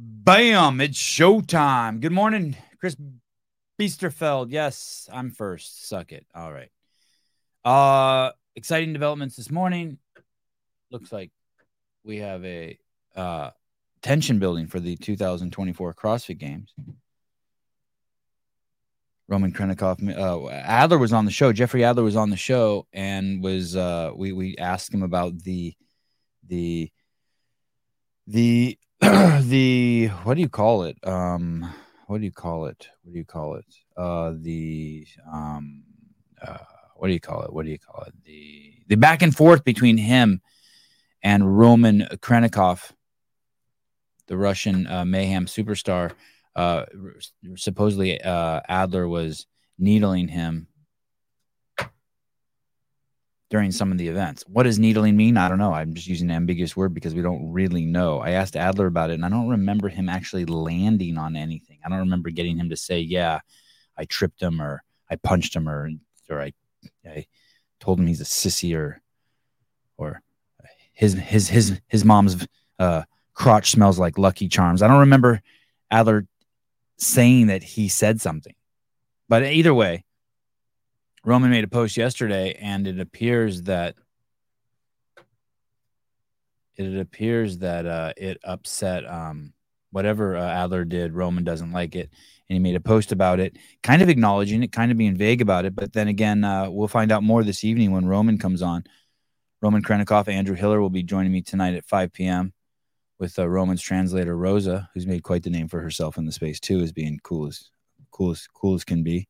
Bam! It's showtime. Good morning, Chris Beasterfeld. Yes, I'm first. Suck it. All right. Uh exciting developments this morning. Looks like we have a uh tension building for the 2024 CrossFit Games. Roman Khrennikov, uh, Adler was on the show. Jeffrey Adler was on the show and was uh, we we asked him about the the the the what do you call it? Um, what do you call it? What do you call it? Uh, the um, uh, what do you call it? What do you call it? The the back and forth between him and Roman Khrennikov, the Russian uh, mayhem superstar. Uh, supposedly, uh, Adler was needling him during some of the events. What does needling mean? I don't know. I'm just using an ambiguous word because we don't really know. I asked Adler about it and I don't remember him actually landing on anything. I don't remember getting him to say, "Yeah, I tripped him or I punched him or or I I told him he's a sissy or or his his his his mom's uh, crotch smells like Lucky Charms." I don't remember Adler saying that he said something. But either way, Roman made a post yesterday, and it appears that it appears that uh, it upset um, whatever uh, Adler did. Roman doesn't like it, and he made a post about it, kind of acknowledging it, kind of being vague about it. But then again, uh, we'll find out more this evening when Roman comes on. Roman Khrennikov, Andrew Hiller will be joining me tonight at 5 p.m. with uh, Roman's translator Rosa, who's made quite the name for herself in the space too, as being cool as cool as cool as can be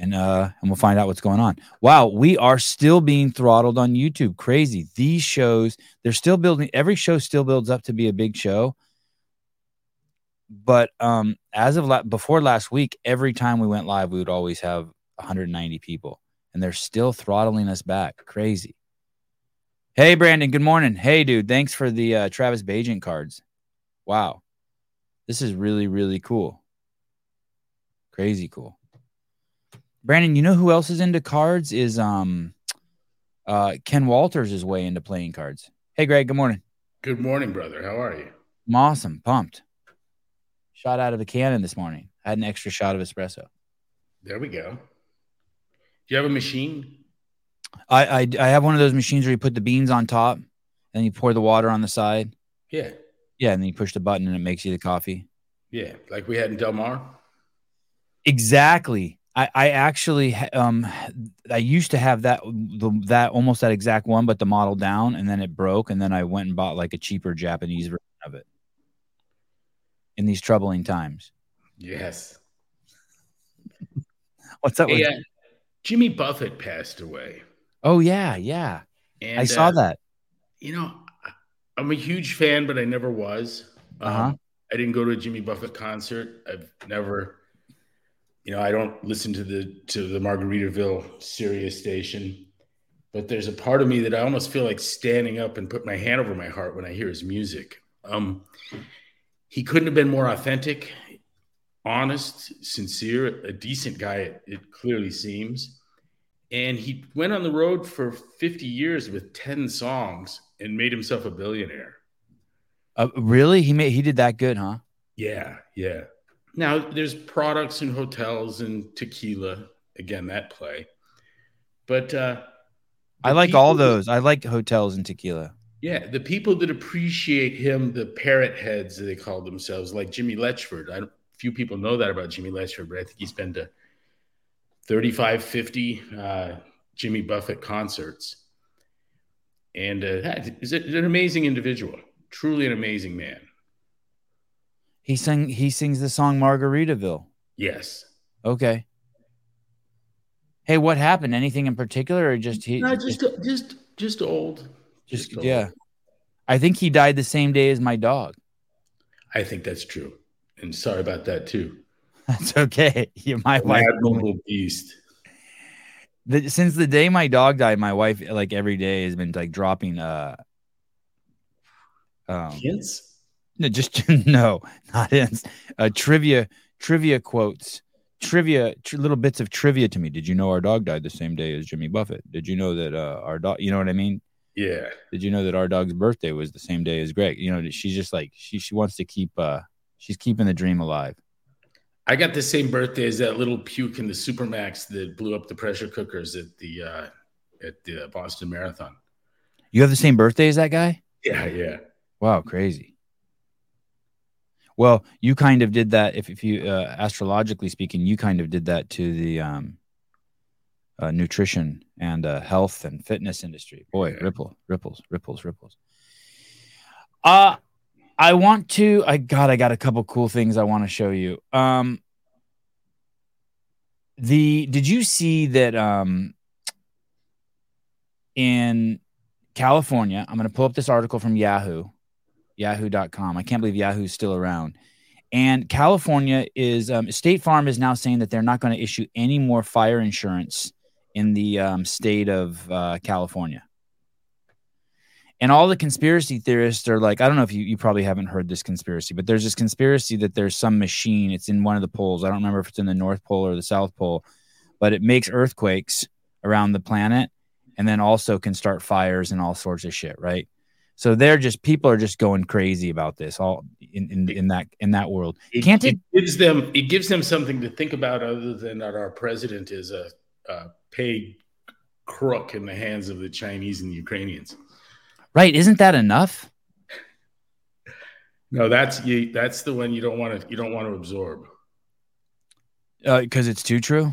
and uh and we'll find out what's going on. Wow, we are still being throttled on YouTube. Crazy. These shows, they're still building every show still builds up to be a big show. But um as of la- before last week, every time we went live, we would always have 190 people and they're still throttling us back. Crazy. Hey Brandon, good morning. Hey dude, thanks for the uh, Travis Bagent cards. Wow. This is really really cool. Crazy cool. Brandon, you know who else is into cards? Is um uh Ken Walters is way into playing cards. Hey Greg, good morning. Good morning, brother. How are you? I'm awesome, pumped. Shot out of a cannon this morning. I had an extra shot of espresso. There we go. Do you have a machine? I, I I have one of those machines where you put the beans on top and you pour the water on the side. Yeah. Yeah, and then you push the button and it makes you the coffee. Yeah, like we had in Del Mar. Exactly. I, I actually um I used to have that the, that almost that exact one, but the model down, and then it broke, and then I went and bought like a cheaper Japanese version of it. In these troubling times. Yes. What's up? Hey, uh, Jimmy Buffett passed away. Oh yeah, yeah. And, I saw uh, that. You know, I'm a huge fan, but I never was. Um, Uh-huh. I didn't go to a Jimmy Buffett concert. I've never, you know, I don't listen to the to the Margaritaville Sirius station. But there's a part of me that I almost feel like standing up and put my hand over my heart when I hear his music. Um, he couldn't have been more authentic, honest, sincere, a decent guy. It, it clearly seems. And he went on the road for 50 years with 10 songs and made himself a billionaire. Uh, really? He made he did that good, huh? Yeah, yeah. Now there's products and hotels and tequila. Again, that play. But uh I like all people that- those. I like hotels and tequila. Yeah, the people that appreciate him, the parrot heads they call themselves, like Jimmy Letchford. I don't, few people know that about Jimmy Letchford, but I think he's been to 35, 50 uh, Jimmy Buffett concerts. And uh, a- an amazing individual, truly an amazing man. He sang he sings the song Margaritaville. Yes. Okay. Hey, what happened? Anything in particular, or just he? No, just just just old. just old. yeah. I think he died the same day as my dog. I think that's true. And sorry about that too. That's okay. You, my wife. admirable beast. The, since the day my dog died, my wife like every day has been like dropping uh um Hints? No just no not hints uh trivia trivia quotes trivia tr- little bits of trivia to me did you know our dog died the same day as jimmy buffett did you know that uh our dog you know what i mean Yeah. did you know that our dog's birthday was the same day as greg you know she's just like she she wants to keep uh She's keeping the dream alive. I got the same birthday as that little puke in the Supermax that blew up the pressure cookers at the uh, at the Boston Marathon. You have the same birthday as that guy? Yeah, yeah. Wow, crazy. Well, you kind of did that. If, if you uh, astrologically speaking, you kind of did that to the um, uh, nutrition and uh, health and fitness industry. Boy, ripple, ripples, ripples, ripples. Uh I want to. I God, I got a couple cool things I want to show you. Um, the did you see that? Um, in California, I'm going to pull up this article from Yahoo, Yahoo.com. I can't believe Yahoo's still around. And California is um, State Farm is now saying that they're not going to issue any more fire insurance in the um, state of uh, California. And all the conspiracy theorists are like, I don't know if you, you probably haven't heard this conspiracy, but there's this conspiracy that there's some machine, it's in one of the poles. I don't remember if it's in the North Pole or the South Pole, but it makes earthquakes around the planet and then also can start fires and all sorts of shit, right? So they're just people are just going crazy about this all in, in, in that in that world. It, Can't it, it gives them it gives them something to think about other than that our president is a, a paid crook in the hands of the Chinese and the Ukrainians. Right? Isn't that enough? No, that's you. That's the one you don't want to. You don't want to absorb. Because uh, it's too true.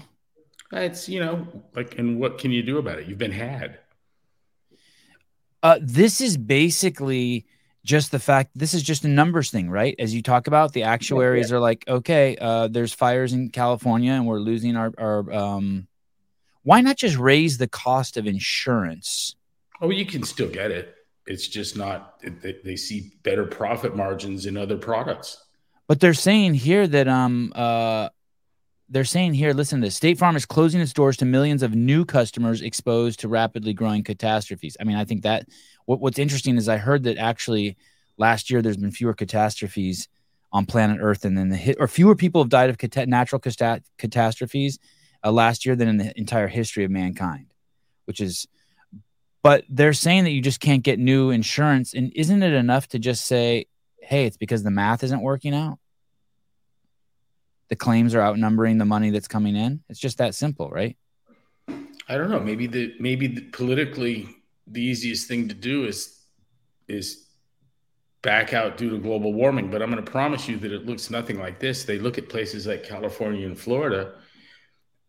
It's you know like, and what can you do about it? You've been had. Uh, this is basically just the fact. This is just a numbers thing, right? As you talk about, the actuaries yeah, yeah. are like, okay, uh, there's fires in California, and we're losing our our. Um, why not just raise the cost of insurance? Oh, you can still get it. It's just not. They, they see better profit margins in other products. But they're saying here that um uh they're saying here, listen to this. State Farm is closing its doors to millions of new customers exposed to rapidly growing catastrophes. I mean, I think that what, what's interesting is I heard that actually last year there's been fewer catastrophes on planet Earth than in the hit, or fewer people have died of natural cata- catastrophes uh, last year than in the entire history of mankind, which is but they're saying that you just can't get new insurance. And isn't it enough to just say, hey, it's because the math isn't working out? The claims are outnumbering the money that's coming in. It's just that simple, right? I don't know. Maybe the maybe the, politically the easiest thing to do is is back out due to global warming. But I'm going to promise you that it looks nothing like this. They look at places like California and Florida,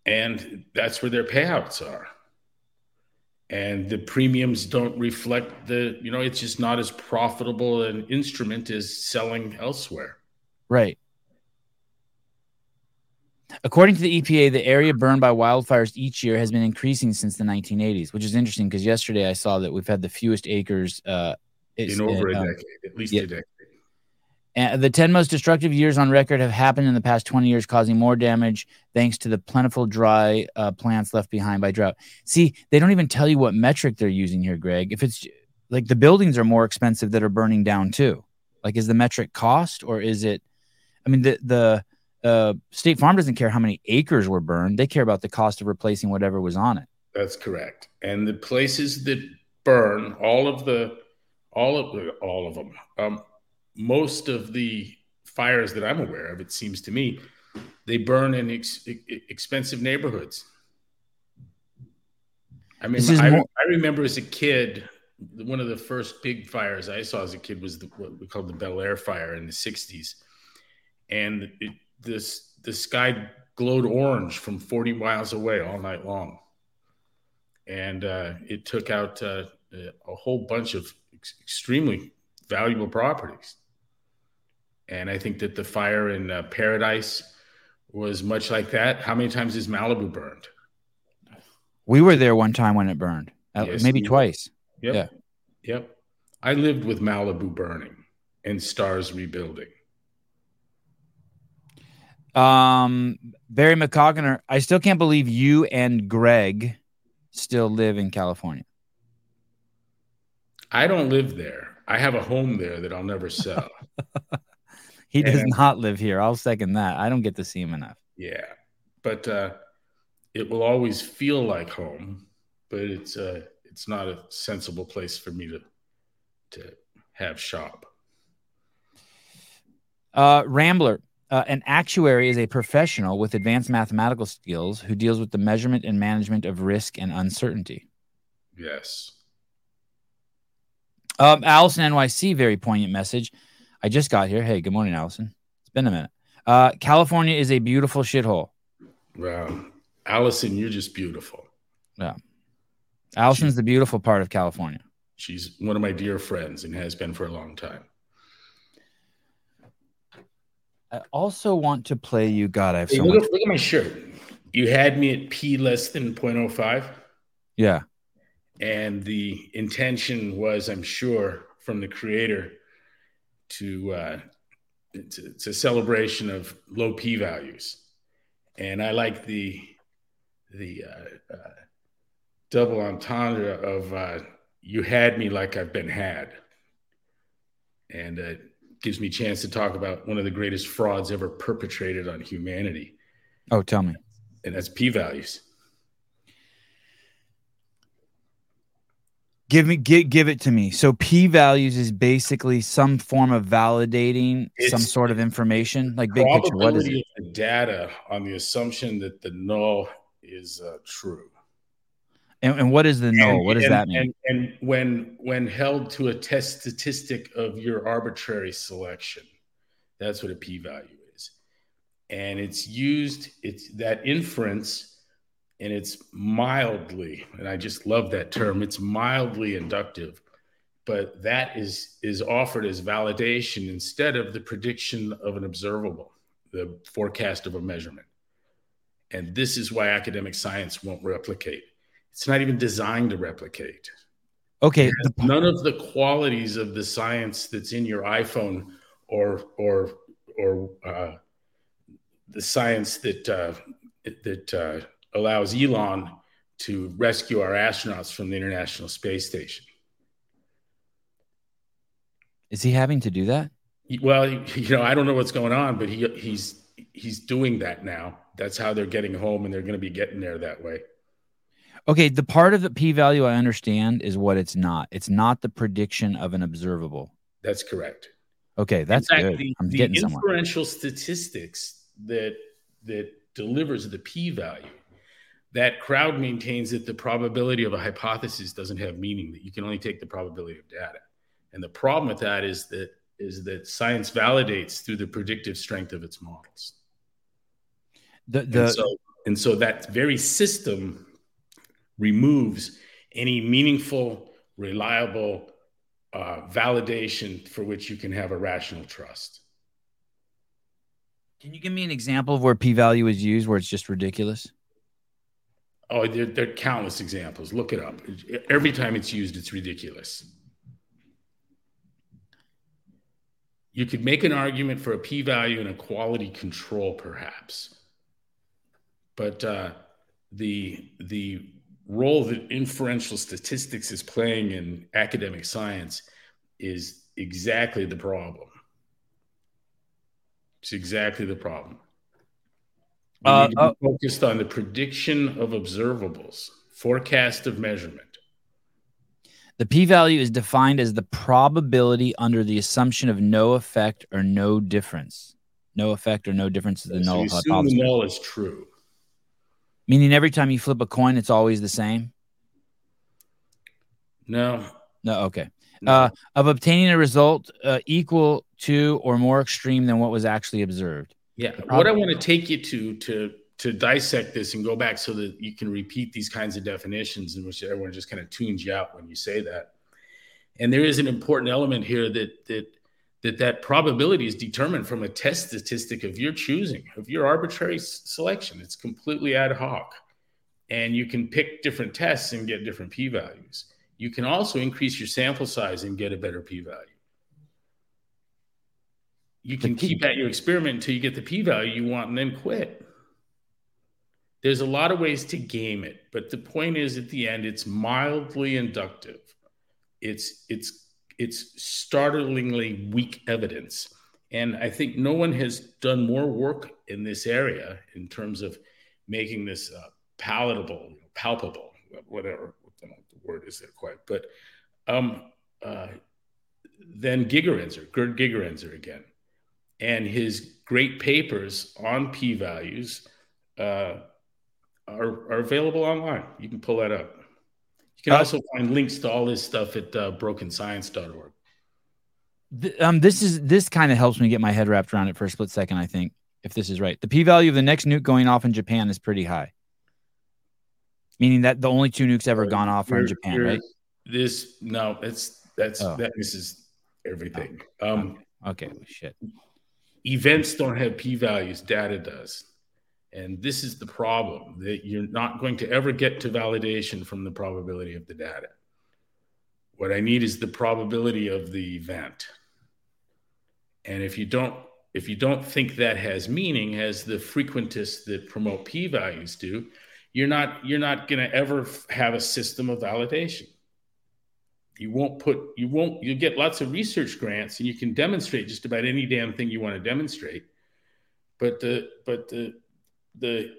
and that's where their payouts are and the premiums don't reflect the you know it's just not as profitable an instrument as selling elsewhere right according to the epa the area burned by wildfires each year has been increasing since the 1980s which is interesting because yesterday i saw that we've had the fewest acres uh, in over uh, a decade at least yeah, a decade and the 10 most destructive years on record have happened in the past 20 years, causing more damage thanks to the plentiful dry uh, plants left behind by drought. See, they don't even tell you what metric they're using here, Greg. If it's like the buildings are more expensive that are burning down too. Like, is the metric cost or is it? I mean, the the uh, State Farm doesn't care how many acres were burned; they care about the cost of replacing whatever was on it. That's correct. And the places that burn, all of the, all of all of them. Um, most of the fires that I'm aware of, it seems to me, they burn in ex- expensive neighborhoods. I mean, I, more- I, remember as a kid, one of the first big fires I saw as a kid was the, what we called the Bel Air fire in the 60s. And it, this, the sky glowed orange from 40 miles away all night long. And uh, it took out uh, a whole bunch of ex- extremely valuable properties. And I think that the fire in uh, Paradise was much like that. How many times has Malibu burned? We were there one time when it burned, uh, yes, maybe twice. Yep. Yeah. Yep. I lived with Malibu burning and stars rebuilding. Um, Barry McCogner, I still can't believe you and Greg still live in California. I don't live there. I have a home there that I'll never sell. He does and, not live here. I'll second that. I don't get to see him enough. Yeah, but uh, it will always feel like home. But it's uh, it's not a sensible place for me to to have shop. Uh, Rambler, uh, an actuary is a professional with advanced mathematical skills who deals with the measurement and management of risk and uncertainty. Yes. Um, Allison NYC, very poignant message. I just got here. Hey, good morning, Allison. It's been a minute. Uh, California is a beautiful shithole. Wow. Allison, you're just beautiful. Yeah. Allison's the beautiful part of California. She's one of my dear friends and has been for a long time. I also want to play you. God, I have Hey, so look, much. at, look at my shirt. You had me at P less than 0.05. Yeah. And the intention was, I'm sure, from the creator to, uh, it's, it's a celebration of low P values. And I like the, the uh, uh, double entendre of uh, you had me like I've been had. And uh, gives me a chance to talk about one of the greatest frauds ever perpetrated on humanity, Oh, tell me. and that's p values. Give me give, give it to me. So p values is basically some form of validating some sort of information, like big picture. What is it? the data on the assumption that the null is uh, true. And, and what is the null? What does and- that mean? And, and when when held to a test statistic of your arbitrary selection, that's what a p-value is. And it's used, it's that inference, and it's mildly, and I just love that term, it's mildly inductive, but that is is offered as validation instead of the prediction of an observable, the forecast of a measurement. And this is why academic science won't replicate. It's not even designed to replicate. Okay. None of the qualities of the science that's in your iPhone or or or uh, the science that uh, that uh, allows Elon to rescue our astronauts from the International Space Station. is he having to do that? Well, you know, I don't know what's going on, but he he's he's doing that now. That's how they're getting home, and they're going to be getting there that way. Okay. The part of the p value I understand is what it's not. It's not the prediction of an observable. That's correct. Okay, that's fact, good. The, I'm the getting somewhere. inferential statistics that that delivers the p-value, that crowd maintains that the probability of a hypothesis doesn't have meaning. That you can only take the probability of data, and the problem with that is that is that science validates through the predictive strength of its models. The and the so and so that very system removes any meaningful, reliable uh, validation for which you can have a rational trust. can you give me an example of where p value is used where it's just ridiculous? Oh, there, there are countless examples. Look it up. Every time it's used, it's ridiculous. You could make an argument for a p value and a quality control, perhaps. But uh, the, the role that inferential statistics is playing in academic science is exactly the problem. It's exactly the problem. We Uh, need to be uh, focused on the prediction of observables, forecast of measurement. The p value is defined as the probability under the assumption of no effect or no difference. No effect or no difference is the so null hypothesis. the null is true. Meaning every time you flip a coin, it's always the same. No. No, okay. no. Uh, of obtaining a result uh, equal to or more extreme than what was actually observed. yeah. What I want to take you to to to dissect this and go back so that you can repeat these kinds of definitions in which everyone just kind of tunes you out when you say that. And there is an important element here that that that that probability is determined from a test statistic of your choosing, of your arbitrary s- selection. It's completely ad hoc. And you can pick different tests and get different p values. You can also increase your sample size and get a better p value. You can keep at your experiment until you get the p value you want and then quit. There's a lot of ways to game it, but the point is at the end, it's mildly inductive. It's it's it's startlingly weak evidence. And I think no one has done more work in this area in terms of making this uh, palatable, palpable, whatever the word is there quite, but um, uh, then Gigerenzer, Gerd Gigerenzer again. and his great papers on p values uh, are, are available online. You can pull that up. You can uh, also find links to all this stuff at uh, brokenscience.org. Th- um, this is this kind of helps me get my head wrapped around it for a split second. I think if this is right, the p value of the next nuke going off in Japan is pretty high, meaning that the only two nukes ever gone off are in Japan, right? This no, it's that's oh. that misses everything. Oh. Um, okay, okay. shit. Events don't have p values; data does. And this is the problem that you're not going to ever get to validation from the probability of the data. What I need is the probability of the event. And if you don't if you don't think that has meaning as the frequentists that promote p values do, you're not you're not going to ever have a system of validation. You won't put you won't you get lots of research grants and you can demonstrate just about any damn thing you want to demonstrate. But the but the the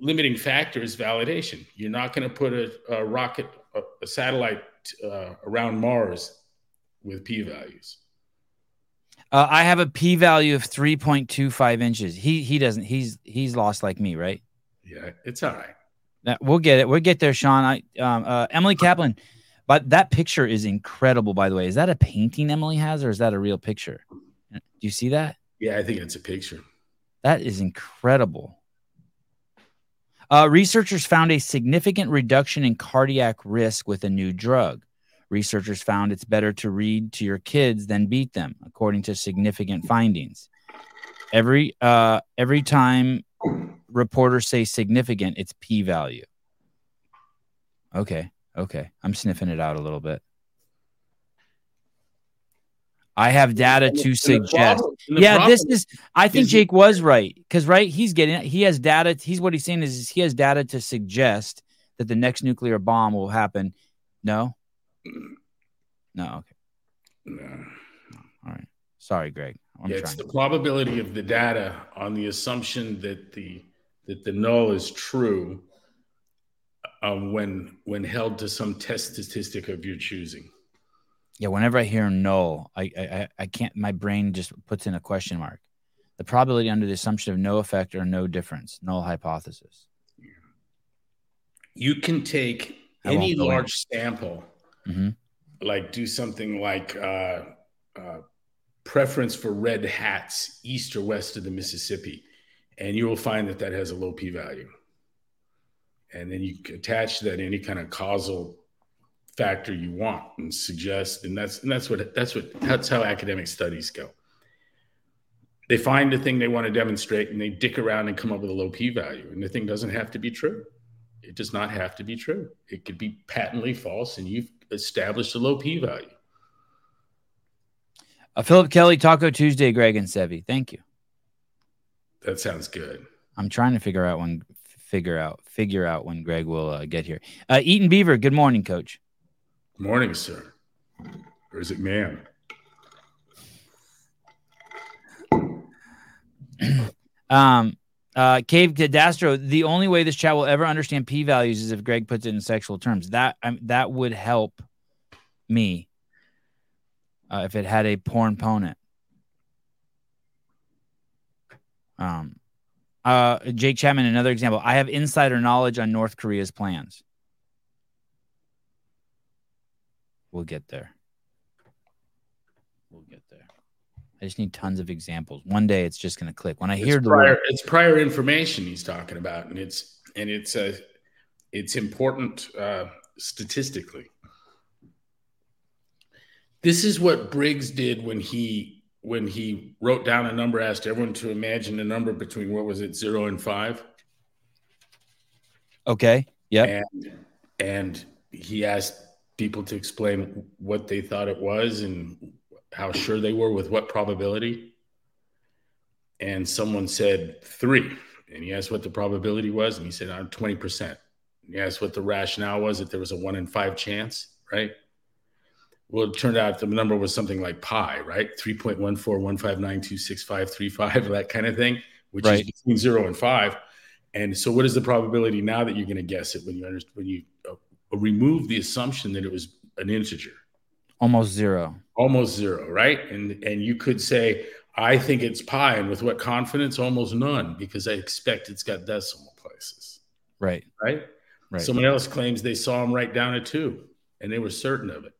limiting factor is validation. You're not going to put a, a rocket, a, a satellite uh, around Mars with p values. Uh, I have a p value of 3.25 inches. He he doesn't. He's he's lost like me, right? Yeah, it's all right. Now, we'll get it. We'll get there, Sean. I um, uh, Emily Kaplan, but that picture is incredible. By the way, is that a painting Emily has, or is that a real picture? Do you see that? Yeah, I think it's a picture. That is incredible. Uh, researchers found a significant reduction in cardiac risk with a new drug. Researchers found it's better to read to your kids than beat them, according to significant findings. Every uh, every time reporters say significant, it's p value. Okay, okay, I'm sniffing it out a little bit. I have data to suggest. Yeah, this is. I think Jake was right because right, he's getting. He has data. He's what he's saying is, is he has data to suggest that the next nuclear bomb will happen. No. No. Okay. No. All right. Sorry, Greg. I'm yeah, it's the probability of the data on the assumption that the that the null is true um, when when held to some test statistic of your choosing. Yeah, whenever I hear null, I, I I can't. My brain just puts in a question mark. The probability under the assumption of no effect or no difference, null hypothesis. You can take I any large in. sample, mm-hmm. like do something like uh, uh, preference for red hats east or west of the Mississippi, and you will find that that has a low p-value. And then you attach that any kind of causal factor you want and suggest and that's and that's what that's what that's how academic studies go. They find the thing they want to demonstrate and they dick around and come up with a low p-value and the thing doesn't have to be true. It does not have to be true. It could be patently false and you've established a low p-value a philip kelly taco tuesday greg and sevi thank you. That sounds good. I'm trying to figure out when figure out figure out when greg will uh, get here. Uh, eaton beaver good morning coach Morning, sir. Or is it ma'am? um, uh, Cave Cadastro, the only way this chat will ever understand p values is if Greg puts it in sexual terms. That um, that would help me uh, if it had a porn ponent. Um, uh, Jake Chapman, another example. I have insider knowledge on North Korea's plans. We'll get there. We'll get there. I just need tons of examples. One day it's just going to click. When I it's hear the prior, word, it's prior information he's talking about, and it's and it's a uh, it's important uh, statistically. This is what Briggs did when he when he wrote down a number, asked everyone to imagine a number between what was it, zero and five. Okay. Yeah. And and he asked people to explain what they thought it was and how sure they were with what probability. And someone said three. And he asked what the probability was, and he said, I'm 20%. he asked what the rationale was, that there was a one in five chance, right? Well, it turned out the number was something like pi, right? 3.14159265535, that kind of thing, which right. is between zero and five. And so, what is the probability now that you're going to guess it when you understand, when you remove the assumption that it was an integer. Almost zero. Almost zero, right? And and you could say, I think it's pi, and with what confidence? Almost none, because I expect it's got decimal places. Right. Right. Right. Someone else claims they saw him write down a two, and they were certain of it.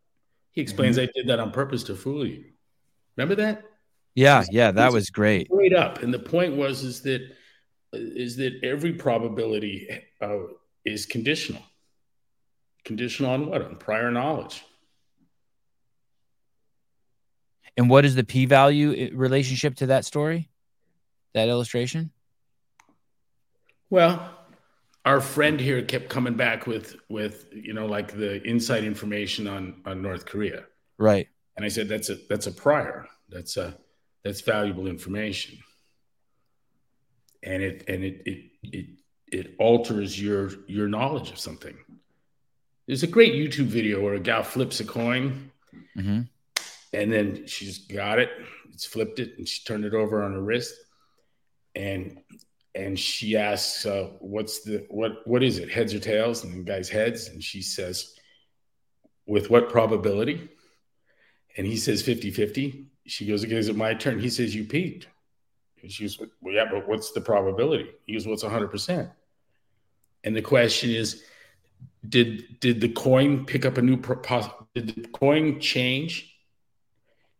He explains Mm-hmm. I did that on purpose to fool you. Remember that? Yeah, yeah, that was great. Straight up. And the point was is that is that every probability uh, is conditional. Conditional on what? On prior knowledge. And what is the p-value relationship to that story? That illustration? Well, our friend here kept coming back with with you know like the inside information on on North Korea, Right. and I said that's a that's a prior. That's a that's valuable information, and it and it it it it alters your your knowledge of something. There's a great YouTube video where a gal flips a coin hmm and then she's got it it's flipped it and she turned it over on her wrist and and she asks uh, what's the what what is it heads or tails? And the guy's heads and she says with what probability? And he says 50 50 she goes okay is it my turn? He says you peeked. And she goes well yeah but what's the probability? He goes well it's 100% and the question is did did the coin pick up a new did the coin change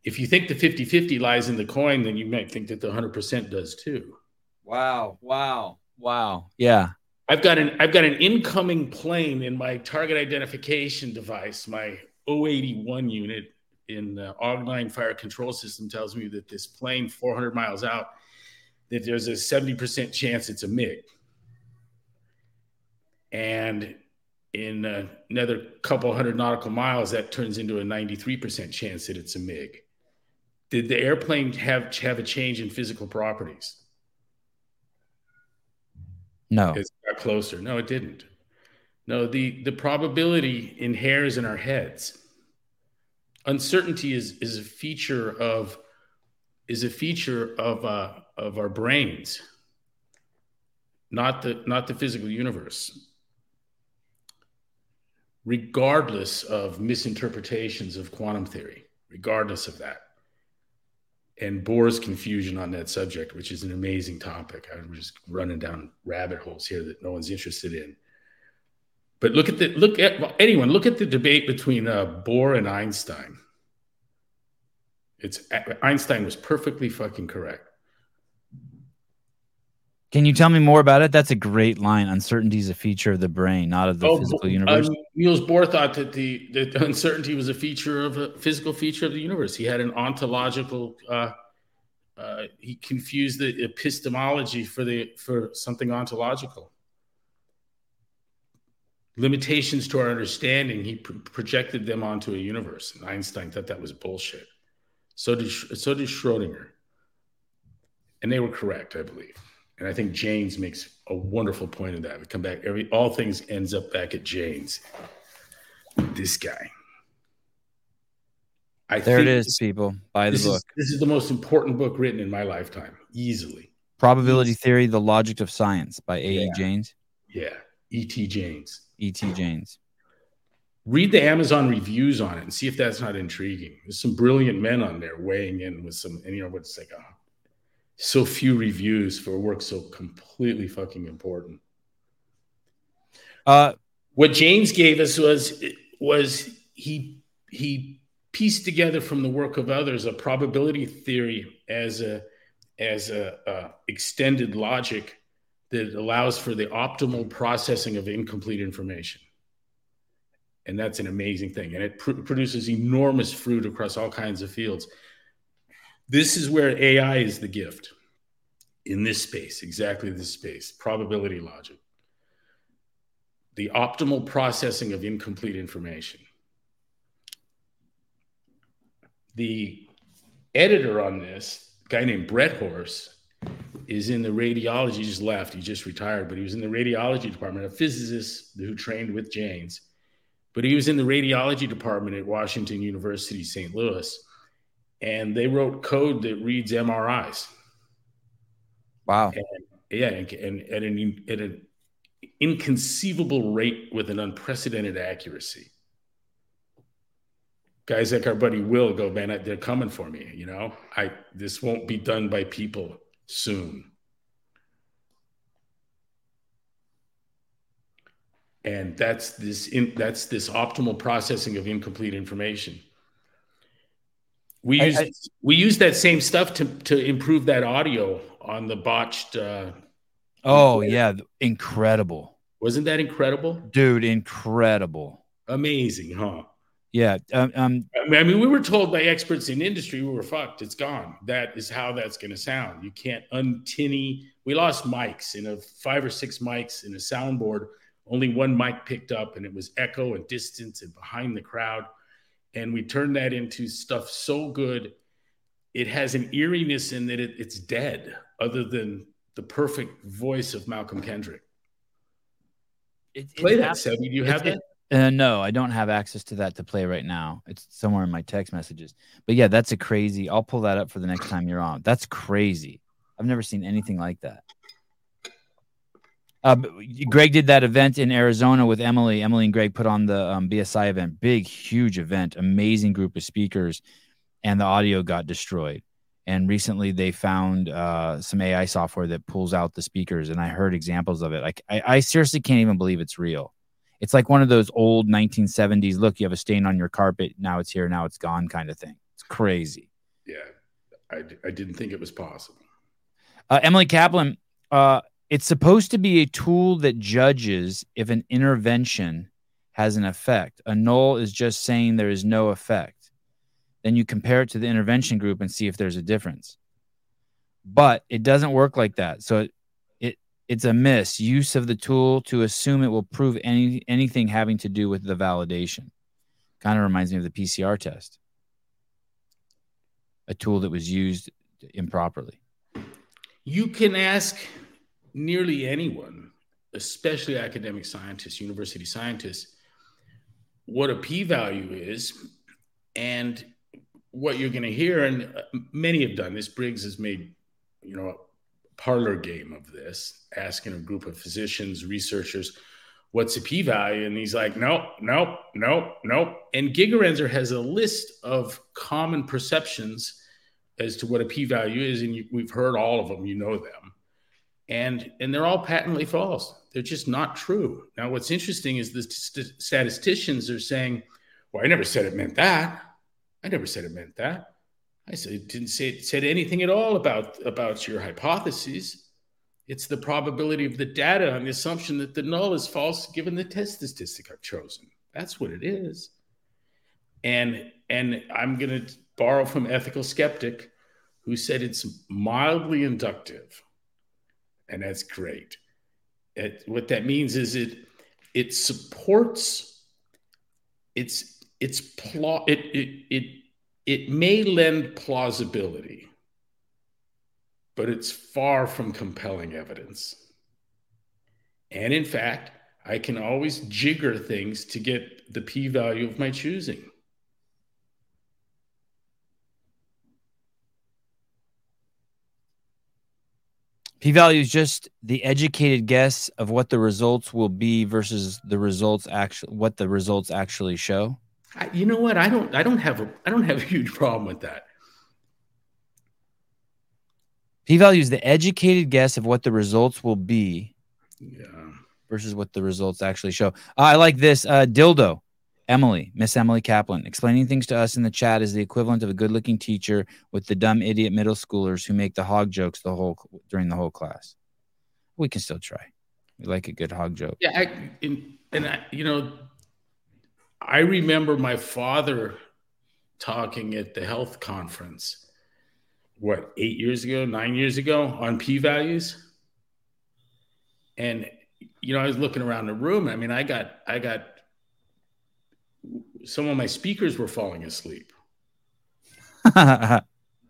if you think the 50-50 lies in the coin then you might think that the 100% does too Wow. Wow. Wow. Yeah. i've got an i've got an incoming plane in my target identification device my 081 unit in the og9 fire control system tells me that this plane 400 miles out that there's a 70% chance it's a mig and in uh, another couple hundred nautical miles that turns into a 93% chance that it's a mig did the airplane have have a change in physical properties No. it got closer. No, it didn't. No, the the probability inheres in our heads. Uncertainty is is a feature of is a feature of uh, of our brains, not the not the physical universe. Regardless of misinterpretations of quantum theory, regardless of that, and Bohr's confusion on that subject, which is an amazing topic. I'm just running down rabbit holes here that no one's interested in. But look at the look at well, anyone look at the debate between uh, Bohr and Einstein. It's Einstein was perfectly fucking correct. Can you tell me more about it? That's a great line. Uncertainty is a feature of the brain, not of the Oh, physical uh, universe. Niels Bohr thought that the that uncertainty was a feature of a physical feature of the universe. He had an ontological. Uh, uh, he confused the epistemology for the for something ontological. Limitations to our understanding, he pr- projected them onto a universe. And Einstein thought that was bullshit. So did so did Schrodinger, and they were correct, I believe. And I think Jaynes makes a wonderful point of that. We come back every all things ends up back at Jaynes. This guy. I there it is, this- people. Buy the book. is, this is the most important book written in my lifetime, easily. Probability Theory: The Logic of Science by A. E. Yeah. James. Yeah, E.T. Janes. E. T. Jaynes. Read the Amazon reviews on it and see if that's not intriguing. There's some brilliant men on there weighing in with some, and you know what's like, oh, so few reviews for work so completely fucking important. Uh, what Jaynes gave us was was he he pieced together from the work of others a probability theory as a as a, a extended logic that allows for the optimal processing of incomplete information. And that's an amazing thing. And it pr- produces enormous fruit across all kinds of fields this is where ai is the gift in this space exactly this space probability logic the optimal processing of incomplete information. The editor on this, guy named Bretthorst, is in the radiology, he just left, he just retired, but he was in the radiology department, a physicist who trained with Jaynes. But he was in the radiology department at Washington University, St. Louis, and they wrote code that reads MRIs. wow. Yeah, and, and at an at an inconceivable rate with an unprecedented accuracy. guys like our buddy Will go, man, they're coming for me. You know, I this won't be done by people soon. And that's this in, that's this optimal processing of incomplete information. We use I, we use that same stuff to to improve that audio on the botched. Uh, oh yeah, incredible! Wasn't that incredible, dude? Incredible, amazing, huh? Yeah. Um, um, I mean, we were told by experts in industry we were fucked. It's gone. That is how that's going to sound. You can't untinny. We lost mics in a five or six mics in a soundboard. Only one mic picked up, and it was echo and distance and behind the crowd and we turn that into stuff so good it has an eeriness in that it, it's dead other than the perfect voice of malcolm kendrick it, play that Sebby. do you have that uh, no, I don't have access to that to play right now. It's somewhere in my text messages. But yeah, that's a crazy. I'll pull that up for the next time you're on. That's crazy. I've never seen anything like that. Uh, Greg did that event in Arizona with Emily. Emily and Greg put on the um, BSI event, big, huge event, amazing group of speakers, and the audio got destroyed. And recently, they found uh, some AI software that pulls out the speakers, and I heard examples of it. Like, I, I seriously can't even believe it's real. It's like one of those old 1970s. Look, you have a stain on your carpet. Now it's here. Now it's gone. Kind of thing. It's crazy. Yeah, I, I didn't think it was possible. Uh, Emily Kaplan. Uh, it's supposed to be a tool that judges if an intervention has an effect. A null is just saying there is no effect. Then you compare it to the intervention group and see if there's a difference. But it doesn't work like that. So it, it it's a misuse of the tool to assume it will prove any anything having to do with the validation. Kind of reminds me of the PCR test. A tool that was used improperly. You can ask nearly anyone, especially academic scientists, university scientists, what a p value is. And what you're going to hear, and uh, many have done this, Briggs has made, you know, a parlor game of this, asking a group of physicians, researchers, what's a p value? And he's like, nope, nope, nope, nope. And Gigerenzer has a list of common perceptions as to what a p value is. And you, we've heard all of them, you know them and and they're all patently false. They're just not true. Now, what's interesting is the st- statisticians are saying, "Well, I never said it meant that. I never said it meant that. I said didn't say it said anything at all about about your hypotheses. It's the probability of the data on the assumption that the null is false given the test statistic I've chosen. That's what it is. And and I'm going to borrow from ethical skeptic who said it's mildly inductive and that's great. It, what that means is it it supports it's it's pl- it, it it it may lend plausibility, but it's far from compelling evidence. And in fact, I can always jigger things to get the p value of my choosing. P value is just the educated guess of what the results will be versus the results actually what the results actually show. I, you know what? I don't. I don't have a. I don't have a huge problem with that. P value is the educated guess of what the results will be. Yeah. Versus what the results actually show. Uh, I like this. Uh, dildo. Emily, Miss Emily Kaplan, explaining things to us in the chat is the equivalent of a good-looking teacher with the dumb idiot middle schoolers who make the hog jokes the whole during the whole class. We can still try. We like a good hog joke. Yeah, I, and, and I, you know, I remember my father talking at the health conference. What eight years ago, nine years ago, on p values, and you know, I was looking around the room. I mean, I got, I got some of my speakers were falling asleep.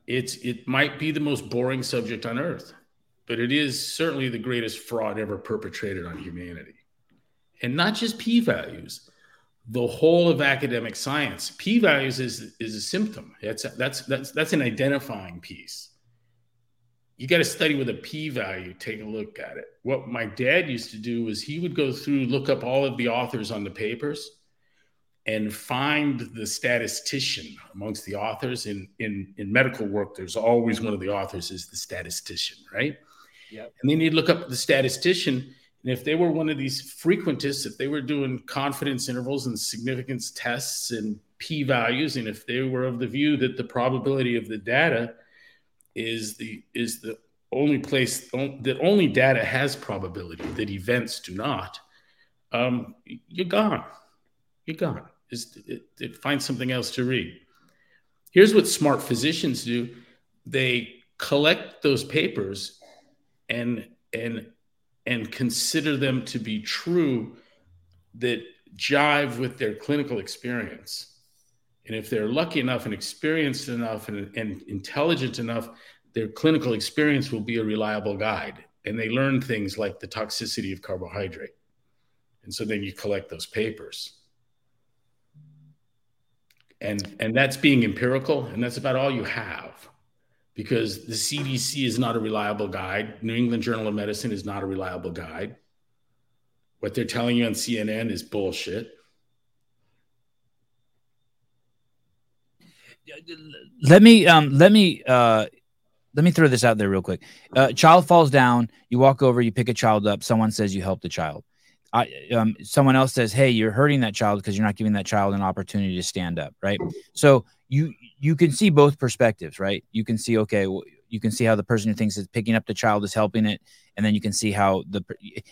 it's it might be the most boring subject on earth, but it is certainly the greatest fraud ever perpetrated on humanity. And not just p values, the whole of academic science. P values is is a symptom. That's that's that's that's an identifying piece. You got to study with a p value. Take a look at it. What my dad used to do was he would go through, look up all of the authors on the papers and find the statistician amongst the authors. In in in medical work there's always one of the authors is the statistician right? Yep. and then you look up the statistician and if they were one of these frequentists if they were doing confidence intervals and significance tests and p values and if they were of the view that the probability of the data is the is the only place that only data has probability that events do not um, you're gone. You're gone is it, it, find something else to read. Here's what smart physicians do: they collect those papers and and and consider them to be true that jive with their clinical experience. And if they're lucky enough and experienced enough and, and intelligent enough, their clinical experience will be a reliable guide. And they learn things like the toxicity of carbohydrate. And so then you collect those papers and and that's being empirical and that's about all you have because the cdc is not a reliable guide. New england journal of medicine is not a reliable guide. What they're telling you on cnn is bullshit. Let me um let me uh let me throw this out there real quick. Uh child falls down you walk over you pick a child up someone says you helped the child I, um, someone else says, "Hey, you're hurting that child because you're not giving that child an opportunity to stand up." Right. So you you can see both perspectives, right? You can see, okay, well, you can see how the person who thinks is picking up the child is helping it, and then you can see how the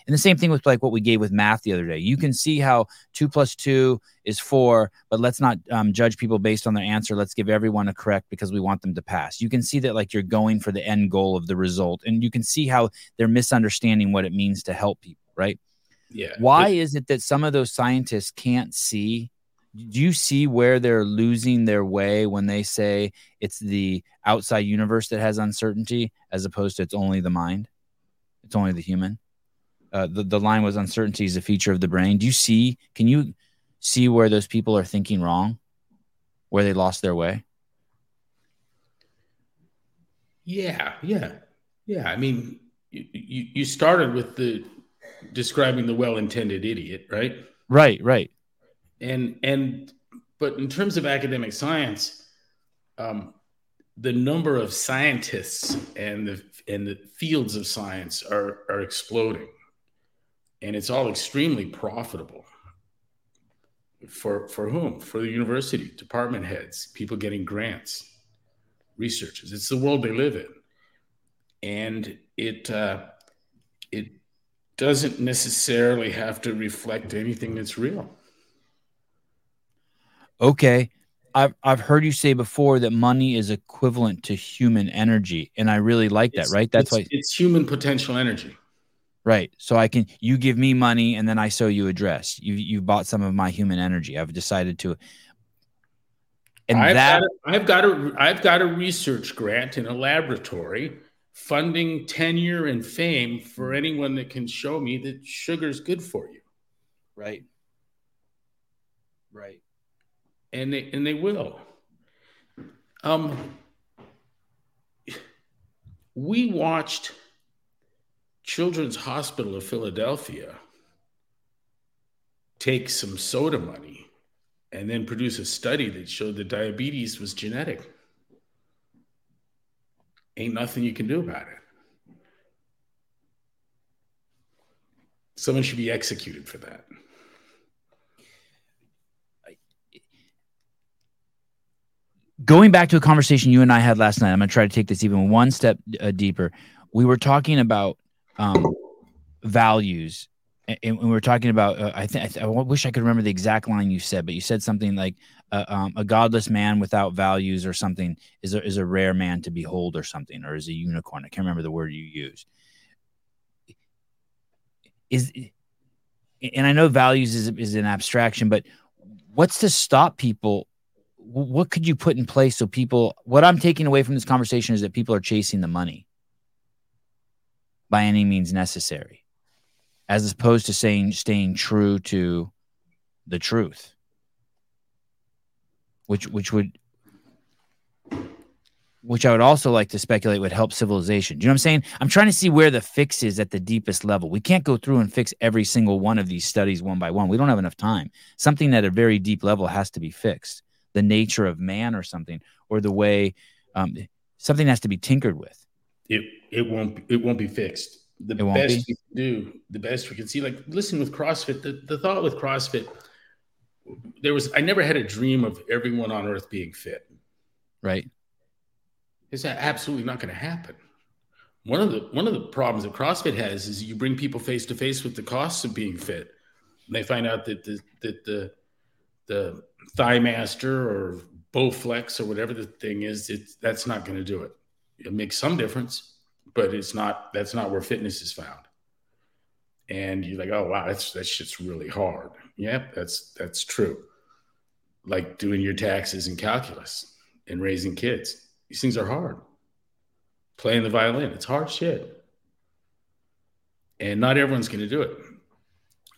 and the same thing with like what we gave with math the other day. You can see how two plus two is four, but let's not um, judge people based on their answer. Let's give everyone a correct because we want them to pass. You can see that like you're going for the end goal of the result, and you can see how they're misunderstanding what it means to help people, right? Yeah. Why it, is it that some of those scientists can't see? Do you see where they're losing their way when they say it's the outside universe that has uncertainty as opposed to it's only the mind? It's only the human. Uh, the, the line was uncertainty is a feature of the brain. Do you see? Can you see where those people are thinking wrong, where they lost their way? Yeah, yeah, yeah. I mean, you, you, you started with the describing the well-intended idiot, right? Right, right. And and but in terms of academic science, um, the number of scientists and the and the fields of science are are exploding, and it's all extremely profitable. For for whom? For the university, department heads, people getting grants, researchers. It's the world they live in, and it uh, it doesn't necessarily have to reflect anything that's real. Okay. I've, I've heard you say before that money is equivalent to human energy. And I really like that, right? That's why it's human potential energy. Right. So I can, you give me money and then I sew you a dress. You, you bought some of my human energy. I've decided to. And I've that, got a, I've got a, I've got a research grant in a laboratory funding tenure and fame for anyone that can show me that sugar's good for you. Right. Right. And they and they will. Um we watched Children's Hospital of Philadelphia take some soda money and then produce a study that showed that diabetes was genetic ain't nothing you can do about it. Someone should be executed for that. Going back to a conversation you and I had last night, I'm going to try to take this even one step uh, deeper. We were talking about um, values and, we were talking about uh, I think I, wish I could remember the exact line you said, but you said something like uh, um, a godless man without values or something is a, is a rare man to behold or something or is a unicorn. I can't remember the word you used. Is and I know values is is an abstraction, but what's to stop people? What could you put in place so people? What I'm taking away from this conversation is that people are chasing the money by any means necessary as opposed to saying staying true to the truth which which would which I would also like to speculate would help civilization. Do you know what I'm saying? I'm trying to see where the fix is at the deepest level. We can't go through and fix every single one of these studies one by one. We don't have enough time. Something at a very deep level has to be fixed. The nature of man or something, or the way um, something has to be tinkered with. It it won't it won't be fixed. The best be? we can do, the best we can see. Like listen with CrossFit, the, the thought with CrossFit, there was I never had a dream of everyone on earth being fit. Right is absolutely not going to happen. One of the one of the problems that CrossFit has is you bring people face to face with the costs of being fit. And they find out that the that the the Thigh Master or Bowflex or whatever the thing is, it's that's not going to do it. It makes some difference, but it's not. That's not where fitness is found. And you're like, oh wow, that's that shit's really hard. Yeah, that's that's true. Like doing your taxes and calculus and raising kids these things are hard. Playing the violin, it's hard shit. And not everyone's going to do it.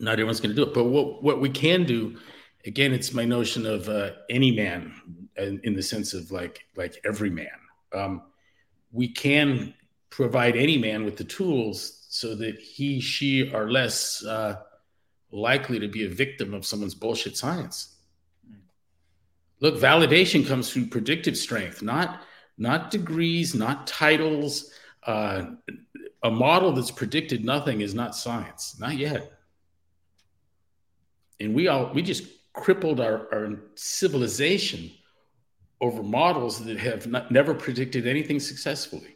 Not everyone's going to do it. But what, what we can do, again, it's my notion of uh, any man in, in, the sense of like, like every man. Um, we can provide any man with the tools so that he, she are less uh, likely to be a victim of someone's bullshit science. Look, validation comes through predictive strength, not not degrees, not titles. Uh, a model that's predicted nothing is not science, not yet. And we all we just crippled our, our civilization over models that have not, never predicted anything successfully.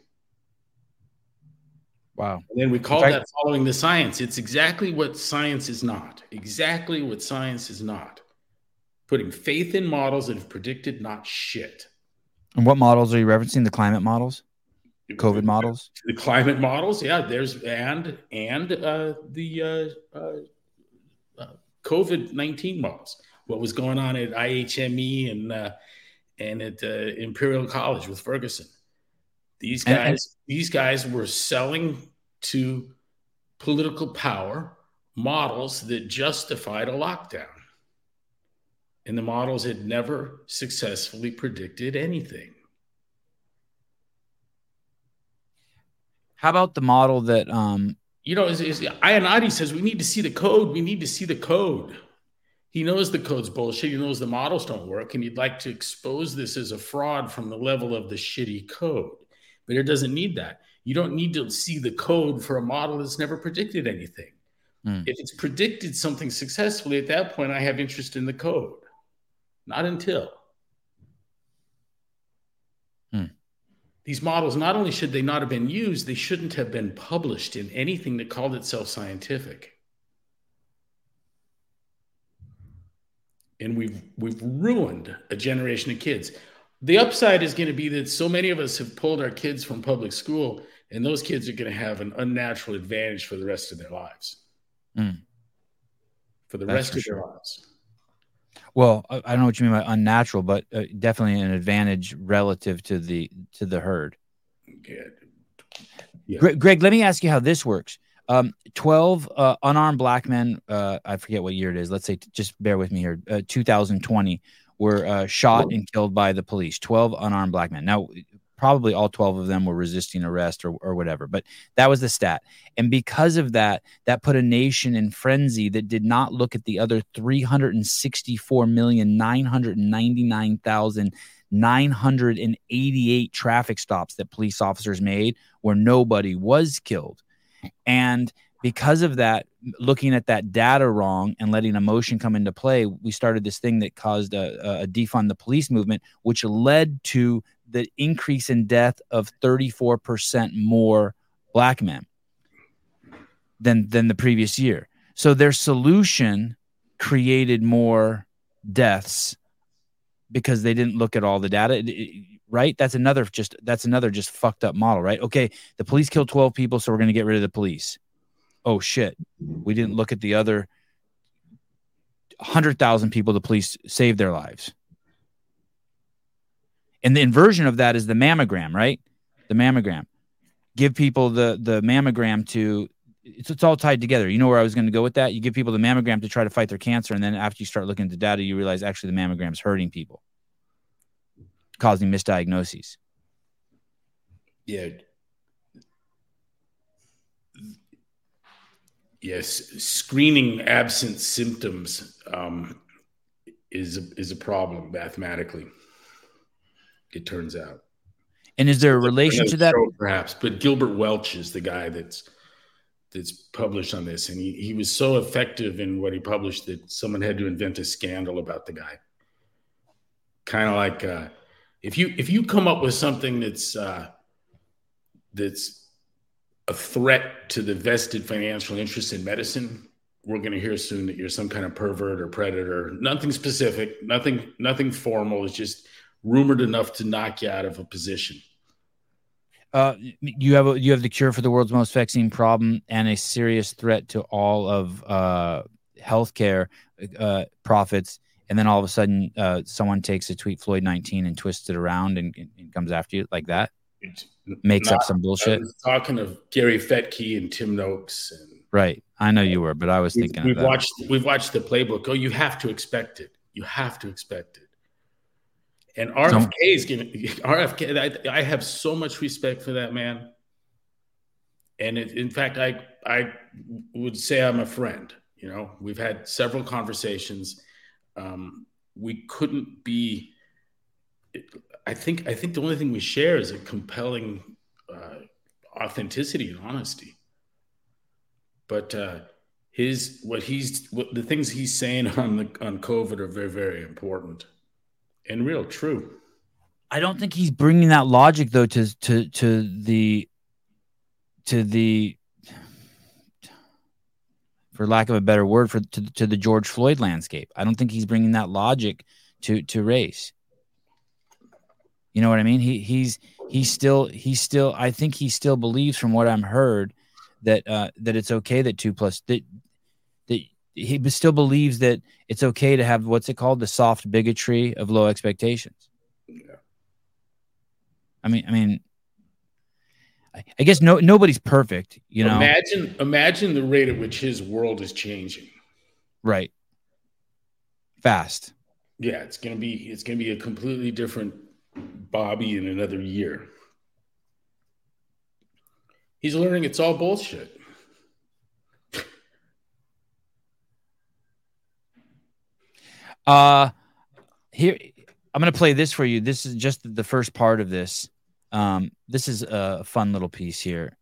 Wow. And then we call fact, that following the science. It's exactly what science is not. Exactly what science is not. Putting faith in models that have predicted not shit. And what models are you referencing? The climate models, COVID models, the climate models. Yeah, there's and and uh, the uh, uh, uh COVID nineteen models. What was going on at IHME and uh, and at uh, Imperial College with Ferguson? These guys, and, and, these guys were selling to political power models that justified a lockdown and the models had never successfully predicted anything. How about the model that um you know is, is Ionati says we need to see the code, we need to see the code. He knows the code's bullshit, he knows the models don't work, and he'd like to expose this as a fraud from the level of the shitty code. But it doesn't need that. You don't need to see the code for a model that's never predicted anything. Mm. If it's predicted something successfully, at that point, I have interest in the code. Not until. Hmm. These models, not only should they not have been used, they shouldn't have been published in anything that called itself scientific. And we've we've ruined a generation of kids. The upside is going to be that so many of us have pulled our kids from public school, and those kids are going to have an unnatural advantage for the rest of their lives. Mm. For the That's rest for of sure. their lives. Well, I don't know what you mean by unnatural, but uh, definitely an advantage relative to the to the herd. Good. Yeah. Greg, Greg, let me ask you how this works. Um, 12 uh, unarmed black men, uh, I forget what year it is. Let's say, just bear with me here, uh, 2020, were uh, shot and killed by the police. 12 unarmed black men. Now, probably all 12 of them were resisting arrest or, or whatever but that was the stat and because of that that put a nation in frenzy that did not look at the other 364,999,988 traffic stops that police officers made where nobody was killed and because of that looking at that data wrong and letting emotion come into play we started this thing that caused a, a defund the police movement which led to the increase in death of 34% more black men than than the previous year. So their solution created more deaths because they didn't look at all the data. Right? That's another just that's another just fucked up model right? Okay the police killed 12 people so we're going to get rid of the police oh shit we didn't look at the other 100,000 people the police saved their lives and the inversion of that is the mammogram, right? The mammogram. Give people the the mammogram to it's, it's all tied together. You know where I was going to go with that? You give people the mammogram to try to fight their cancer, and then after you start looking at the data, you realize actually the mammogram is hurting people, causing misdiagnoses. Yeah. Yes, screening absent symptoms um, is a, is a problem mathematically. It turns out. And is there a relation to that? Perhaps, but Gilbert Welch is the guy that's that's published on this, and he, he was so effective in what he published that someone had to invent a scandal about the guy. Kind of like uh, if you if you come up with something that's uh, that's a threat to the vested financial interest in medicine, we're going to hear soon that you're some kind of pervert or predator. Nothing specific, nothing nothing formal. It's just rumored enough to knock you out of a position. Uh, you have a, you have the cure for the world's most vexing problem and a serious threat to all of uh, healthcare uh, profits. And then all of a sudden, uh, someone takes a tweet Floyd 19 and twists it around and, and comes after you like that. It's Makes not, up some bullshit. talking of Gary Fettke and Tim Noakes. And, right. I know you were, but I was we've, thinking. We've watched. We've watched the playbook. Oh, you have to expect it. You have to expect it. And RFK is giving RFK. I, I, have so much respect for that man. And it, in fact, I I would say I'm a friend. You know, we've had several conversations. Um, we couldn't be. I think I think the only thing we share is a compelling uh, authenticity and honesty. But uh, his what he's what the things he's saying on the on COVID are very very important and real true. I don't think he's bringing that logic though to to to the to the for lack of a better word for to, to the George Floyd landscape. I don't think he's bringing that logic to to race. You know what I mean? He he's he's still he's still I think he still believes from what I'm heard that uh that it's okay that two plus that he still believes that it's okay to have what's it called the soft bigotry of low expectations. Yeah. I mean, I mean, I guess no nobody's perfect, you know. Imagine imagine the rate at which his world is changing. Right. Fast. Yeah, it's gonna be it's gonna be a completely different Bobby in another year. He's learning it's all bullshit. Uh here I'm gonna play this for you. This is just the first part of this. Um, this is a fun little piece here.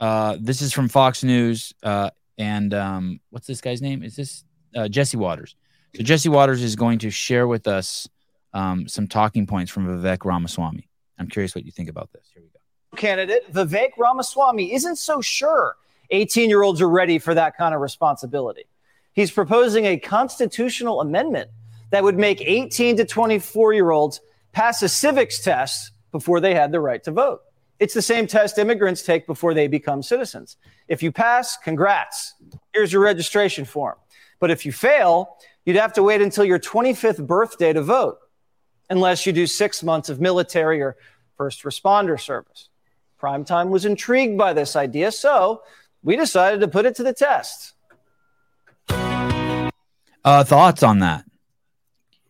Uh, this is from Fox News, uh, and um, what's this guy's name? Is this uh, Jesse Watters? So Jesse Watters is going to share with us um, some talking points from Vivek Ramaswamy. I'm curious what you think about this. Here we go. Candidate Vivek Ramaswamy isn't so sure 18 year olds are ready for that kind of responsibility. He's proposing a constitutional amendment that would make 18 to 24 year olds pass a civics test before they had the right to vote. It's the same test immigrants take before they become citizens. If you pass, congrats. Here's your registration form. But if you fail, you'd have to wait until your 25th birthday to vote, unless you do six months of military or first responder service. Primetime was intrigued by this idea, so we decided to put it to the test. Uh, thoughts on that?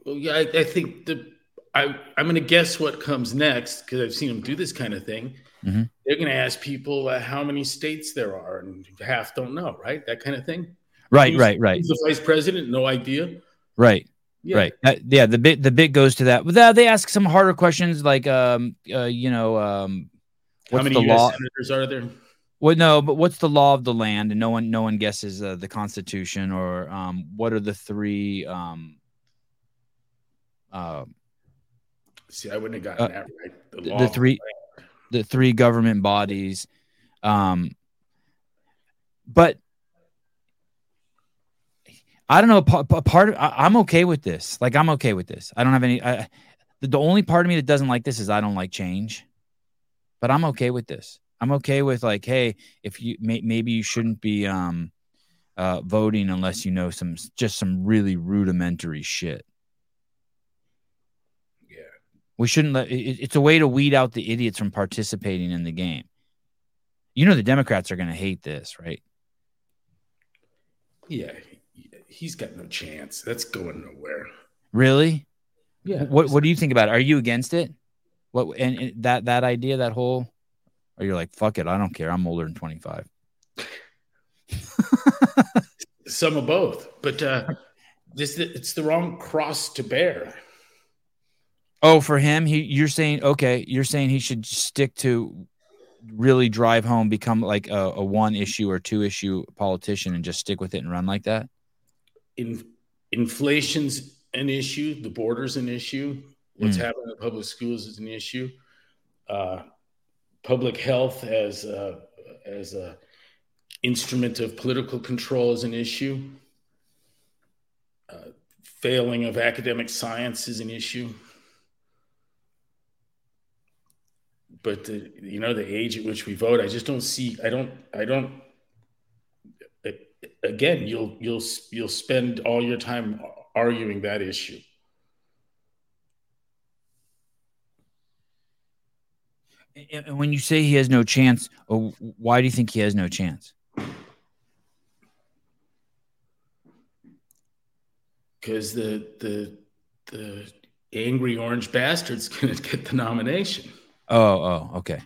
Well, yeah, I, I think the I I'm going to guess what comes next because I've seen them do this kind of thing. Mm-hmm. They're going to ask people uh, how many states there are, and half don't know, right? That kind of thing. Right, who's, right, right. Who's the vice president? No idea. Right. Yeah. Right. Uh, yeah. The bit the bit goes to that. But they ask some harder questions like, um, uh, you know, um, how many US law? senators are there? Well, no, but what's the law of the land? And no one, no one guesses uh, the Constitution or um, what are the three? Um, uh, See, I wouldn't have gotten uh, that right. The, the three, the, the three government bodies. Um, but I don't know. Part, part of I, am okay with this. Like I'm okay with this. I don't have any. I, the, the only part of me that doesn't like this is I don't like change, but I'm okay with this. I'm okay with like, hey, if you may, maybe you shouldn't be um, uh, voting unless you know some just some really rudimentary shit. Yeah, we shouldn't let. It, it's a way to weed out the idiots from participating in the game. You know the Democrats are going to hate this, right? Yeah, he's got no chance. That's going nowhere. Really? Yeah. What What do you think about it? Are you against it? What and, and that that idea, that whole, or you're like, fuck it, I don't care. I'm older than 25. Some of both, but uh, this it's the wrong cross to bear. Oh, for him, he you're saying okay, you're saying he should stick to really drive home, become like a, a one issue or two issue politician, and just stick with it and run like that. In, inflation's an issue. The border's an issue. What's Mm. happening in public schools is an issue. Uh, public health as a, as a instrument of political control is an issue. Uh, failing of academic science is an issue. But the, you know the age at which we vote, I just don't see. I don't. I don't. Again, you'll you'll you'll spend all your time arguing that issue. And when you say he has no chance, oh, why do you think he has no chance? because the the the angry orange bastard's going to get the nomination. Oh, oh, okay.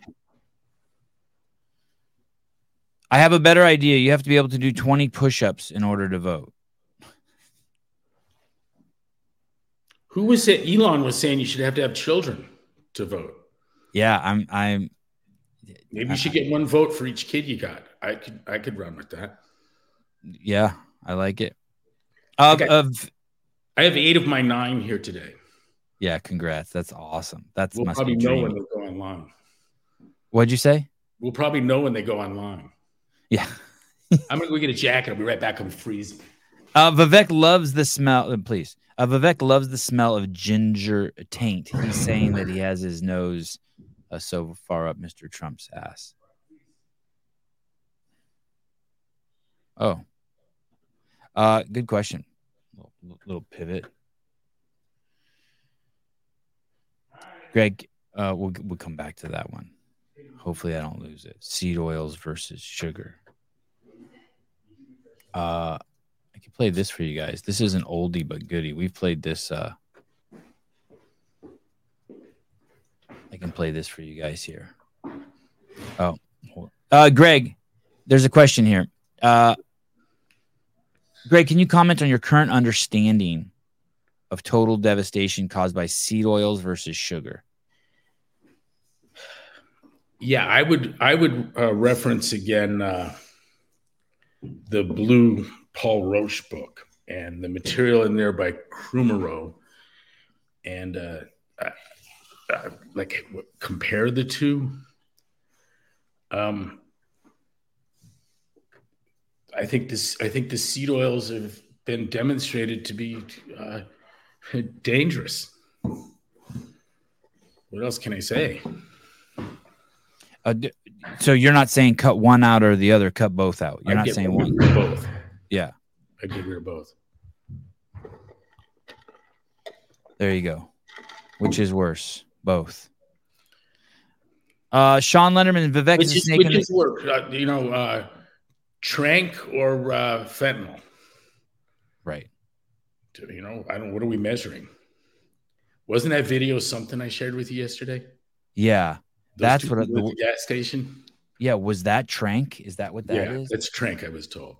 I have a better idea. You have to be able to do 20 push-ups in order to vote. Who was it? Elon was saying you should have to have children to vote. Yeah, I'm I'm Maybe you should get one vote for each kid you got. I could I could run with that. yeah, I like it. Of Okay. of I have eight of my nine here today. yeah, congrats. That's awesome. That's We'll must probably be know when they go online. What'd you say? We'll probably know when they go online. Yeah. I'm gonna go get a jacket. I'll be right back. I'm freezing. Uh, Vivek loves the smell. uh, Please, uh, Vivek loves the smell of ginger taint. He's saying that he has his nose uh, so far up Mr. Trump's ass. Oh, uh, good question. Little, little pivot. Greg, uh, we'll we'll come back to that one. Hopefully, I don't lose it. Seed oils versus sugar. Uh, I can play this for you guys. This is an oldie but goodie. We've played this. Uh, I can play this for you guys here. Oh, uh, Greg, there's a question here. Uh, Greg, can you comment on your current understanding of total devastation caused by seed oils versus sugar? Yeah, I would I would uh, reference again uh, the blue Paul Roche book and the material in there by Kummerow, and uh, like compare the two. Um, I think this I think the seed oils have been demonstrated to be uh, dangerous. What else can I say? Uh, so you're not saying cut one out or the other, cut both out. You're I'd not saying one. both. Yeah, I rid of both. there you go. Which is worse? Both. Uh, Sean Lenderman and Vivek Which is is, snake which in the- is worse, uh, you know, uh, tranq or uh, fentanyl? right. You know, I don't. What are we measuring? Wasn't that video something I shared with you yesterday? Yeah, That's what I- the gas station. yeah. Was that tranq? Is that what that is? yeah, that's tranq. I was told.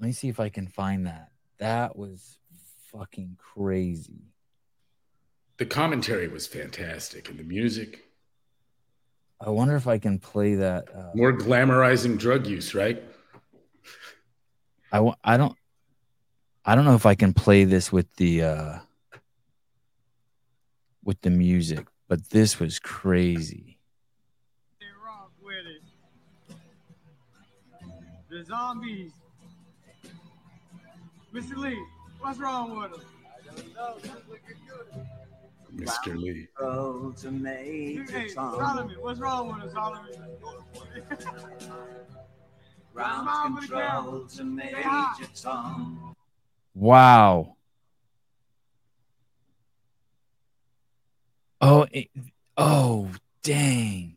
Let me see if I can find that. That was fucking crazy. The commentary was fantastic, and the music I wonder if I can play that. Uh, more glamorizing drug use, right? I wa- I don't I don't know if I can play this with the uh with the music, but this was crazy. They rock with it. The zombies. Mr. Lee, what's wrong with them? Mr. Lee. Go to Major Hey, Tom. Solomon, what's wrong with them, Solomon? Ground Mom with the control to Major Tom. Wow. Oh, it, oh, dang.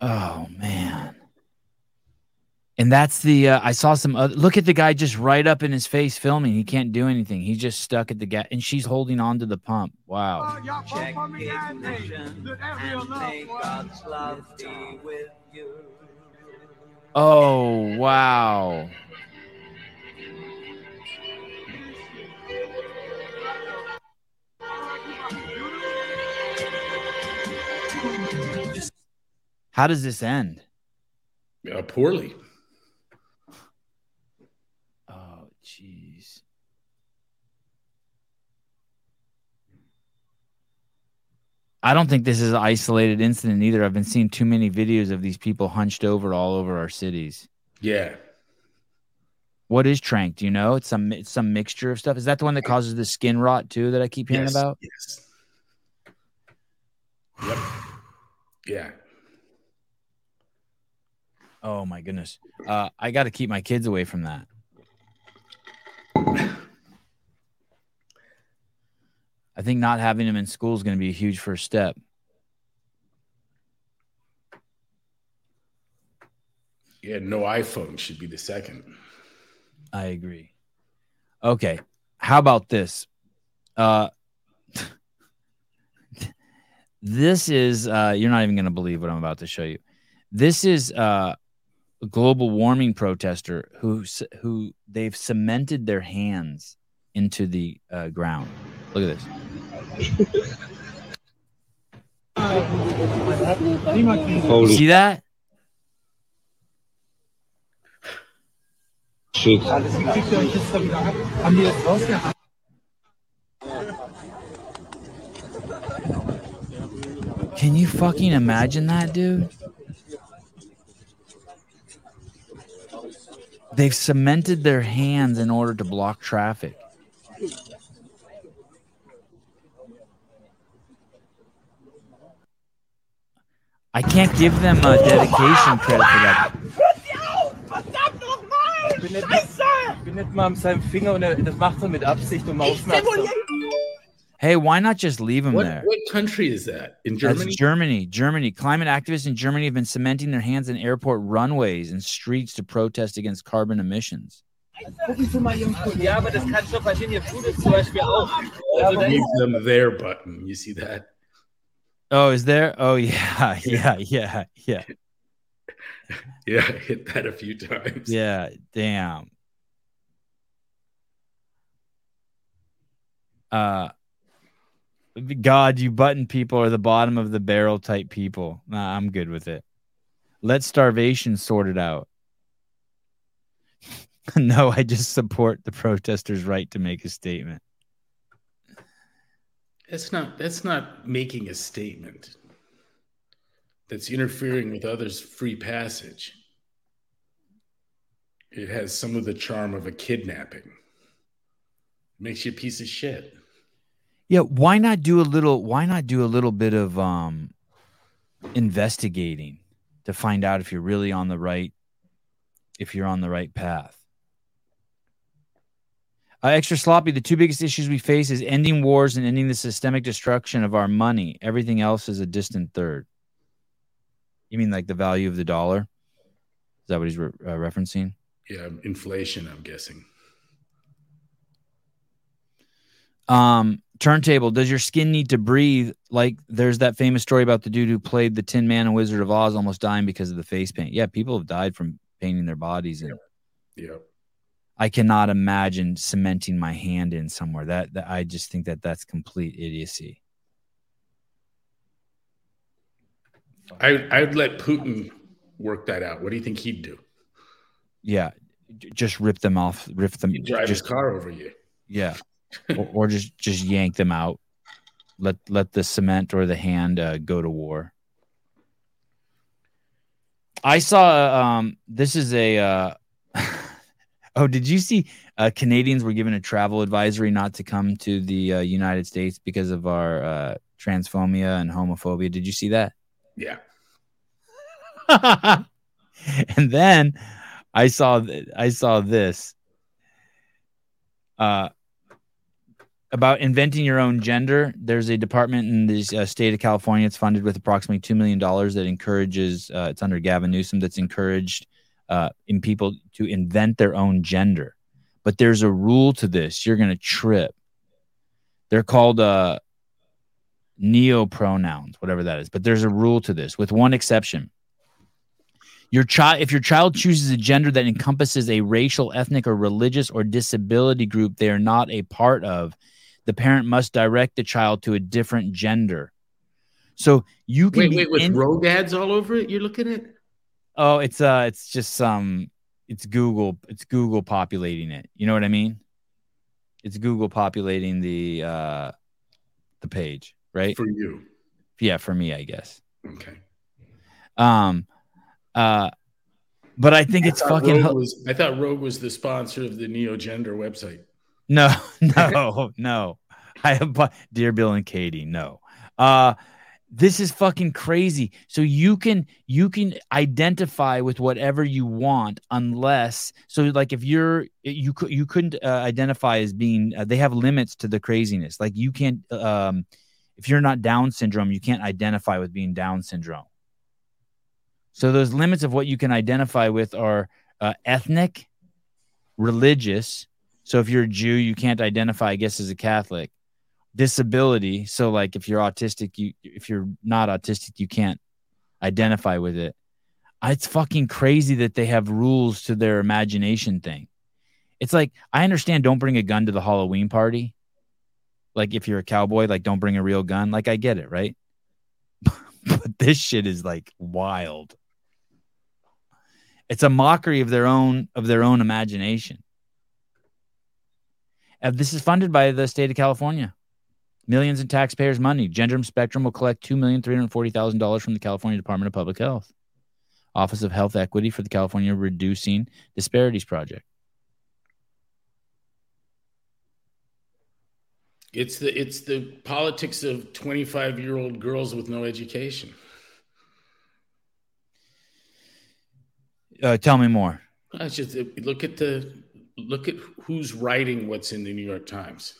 Oh man. And that's the uh, I saw some other look at the guy just right up in his face filming. He can't do anything. He's just stuck at the gas and she's holding on to the pump. Wow. Oh, y'all Check for me How does this end? Uh, poorly. Oh jeez. I don't think this is an isolated incident either. I've been seeing too many videos of these people hunched over all over our cities. Yeah. What is tranq? Do you know? It's some it's some mixture of stuff. Is that the one that causes the skin rot too that I keep hearing yes. about? Yes. Yep. Yeah. Oh my goodness. Uh, I got to keep my kids away from that. I think not having them in school is going to be a huge first step. Yeah. No iPhone should be the second. I agree. Okay. How about this? Uh this is uh you're not even going to believe what I'm about to show you. This is uh a global warming protester who who they've cemented their hands into the uh, ground. Look at this. You see that? Shit. Can you fucking imagine that, dude? They've cemented their hands in order to block traffic. I can't give them a dedication credit for that. Ich bin nicht, ich bin nicht mal mit seinem Finger und er, das macht er mit Absicht, um aufmerksam. Hey, why not just leave them What, there? what country is that? In That's Germany? Germany. Germany. Climate activists in Germany have been cementing their hands in airport runways and streets to protest against carbon emissions. Ja, aber das kann schon passieren. Hier tut es zum Beispiel auch. Also da Give ist, them their button. You see that? Oh, is there? Oh, yeah, yeah, yeah, yeah, Yeah, I hit that a few times. yeah. Damn. Uh, God, you button people are the bottom of the barrel type people. Nah, I'm good with it. Let starvation sort it out. no, I just support the protesters' right to make a statement. That's not that's not making a statement. That's interfering with others' free passage. It has some of the charm of a kidnapping. Makes you a piece of shit. Yeah, why not do a little why not do a little bit of um investigating to find out if you're really on the right if you're on the right path. Uh, extra sloppy. The two biggest issues we face is ending wars and ending the systemic destruction of our money. Everything else is a distant third. You mean like the value of the dollar? Is that what he's re- uh, referencing? Yeah, inflation, I'm guessing. Um, turntable. Does your skin need to breathe? Like there's that famous story about the dude who played the Tin Man and Wizard of Oz almost dying because of the face paint. Yeah, people have died from painting their bodies, and Yeah. I cannot imagine cementing my hand in somewhere. That, that I just think that that's complete idiocy. I I'd let Putin work that out. What do you think he'd do? Yeah, just rip them off, rip them. He'd drive his just car over you. yeah, or, or just just yank them out. Let let the cement or the hand uh, go to war. I saw. Um, this is a. Uh, oh, did you see? Uh, Canadians were given a travel advisory not to come to the uh, United States because of our uh, transphobia and homophobia. Did you see that? Yeah. and then I saw th- I saw this uh, about inventing your own gender. There's a department in the uh, state of California. It's funded with approximately two million dollars that encourages. Uh, it's under Gavin Newsom. That's encouraged uh, in people to invent their own gender. But there's a rule to this. You're gonna trip. They're called uh, neo pronouns, whatever that is. But there's a rule to this, with one exception. Your child, if your child chooses a gender that encompasses a racial, ethnic, or religious or disability group they are not a part of, the parent must direct the child to a different gender. So you can Wait, wait, with in- rogue ads all over it. You're looking at. Oh, it's uh it's just some it's Google it's Google populating it. You know what I mean? It's Google populating the uh the page, right? for you. yeah, for me, I guess. Okay. Um uh but I think it's I thought fucking was, I thought Rogue was the sponsor of the Neo Gender website. No, no, no. I have dear Bill and Katie, no. Uh this is fucking crazy. So you can you can identify with whatever you want unless so like if you're you could you couldn't uh, identify as being uh, they have limits to the craziness. Like you can't um if you're not down syndrome, you can't identify with being down syndrome. So those limits of what you can identify with are uh, ethnic, religious. So if you're a Jew, you can't identify, I guess, as a Catholic. Disability. So like if you're autistic, you if you're not autistic, you can't identify with it. Uh, it's fucking crazy that they have rules to their imagination thing. It's like I understand don't bring a gun to the Halloween party. Like if you're a cowboy, like don't bring a real gun. Like I get it, right? but this shit is like wild. It's a mockery of their own of their own imagination. Uh, this is funded by the state of California. Millions in taxpayers' money. Gender Spectrum will collect two million three hundred forty thousand dollars from the California Department of Public Health, Office of Health Equity for the California Reducing Disparities Project. It's the it's the politics of 25 year old girls with no education. Uh, tell me more. It's just look at the look at who's writing what's in the New York Times.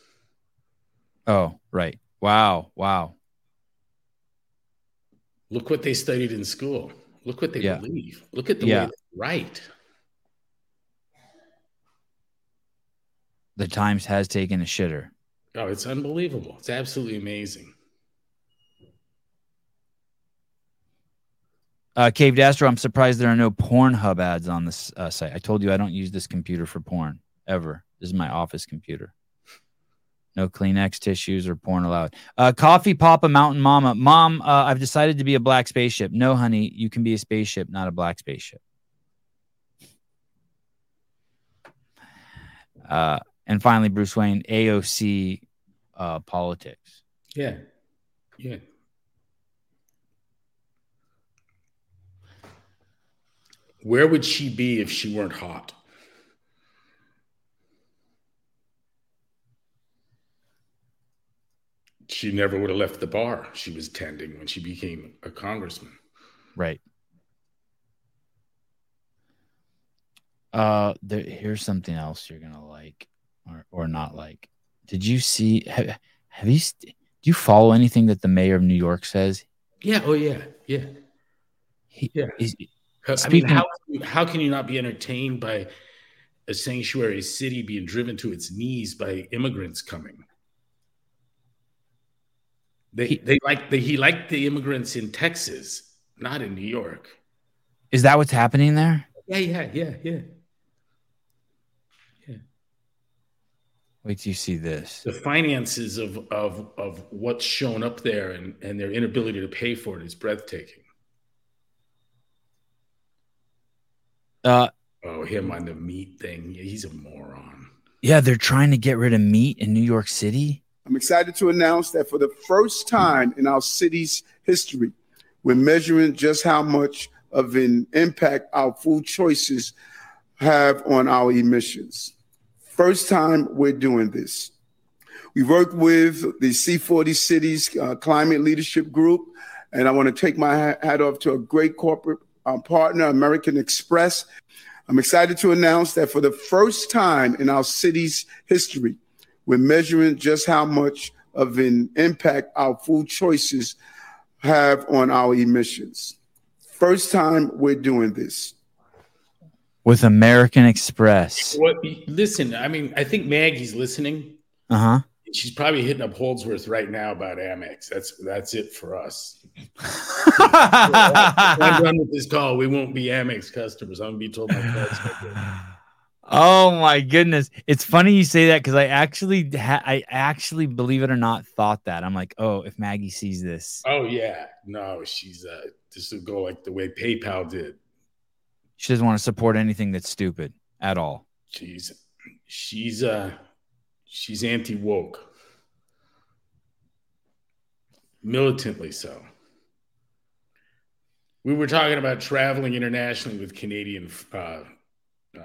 Oh, right. Wow. Wow. Look what they studied in school. Look what they Yeah. believe. Look at the Yeah. way they write. The Times has taken a shitter. Oh, it's unbelievable. It's absolutely amazing. Uh, Cave Astro, I'm surprised there are no Pornhub ads on this uh, site. I told you I don't use this computer for porn ever. This is my office computer. No Kleenex tissues or porn allowed. Uh, Coffee Papa Mountain Mama. Mom, uh, I've decided to be a black spaceship. No, honey, you can be a spaceship, not a black spaceship. Uh, and finally, Bruce Wayne, AOC uh, politics. Yeah. Yeah. Where would she be if she weren't hot? She never would have left the bar she was tending when she became a congressman. Right. Uh, there, here's something else you're gonna like or or not like. Did you see? Have, have you? Do you follow anything that the mayor of New York says? Yeah. Oh, yeah. Yeah. He, Yeah. is- I mean, how, how can you not be entertained by a sanctuary city being driven to its knees by immigrants coming? They, He- they like the, he liked the immigrants in Texas, not in New York. is that what's happening there? Yeah, yeah, yeah, yeah. Wait till you see this. The finances of of of what's shown up there and, and their inability to pay for it is breathtaking. Uh, Oh, him on the meat thing. He's a moron. yeah, they're trying to get rid of meat in New York City. I'm excited to announce that for the first time in our city's history, we're measuring just how much of an impact our food choices have on our emissions. First time we're doing this. We worked with the C40 Cities uh, Climate Leadership Group, and I want to take my hat- hat off to a great corporate uh, partner, American Express. I'm excited to announce that for the first time in our city's history, we're measuring just how much of an impact our food choices have on our emissions. First time we're doing this. with American Express. What? Listen, I mean, I think Maggie's listening. Uh huh. She's probably hitting up Holdsworth right now about Amex. That's that's it for us. I'm done with this call. We won't be Amex customers. I'm gonna be told my card's oh my goodness! It's funny you say that because I actually, ha- I actually, believe it or not, thought that. I'm like, oh, if Maggie sees this, Oh yeah, no, she's uh, this will go like the way PayPal did. she doesn't want to support anything that's stupid at all. She's she's uh she's anti woke, militantly so. We were talking about traveling internationally with Canadian uh, uh,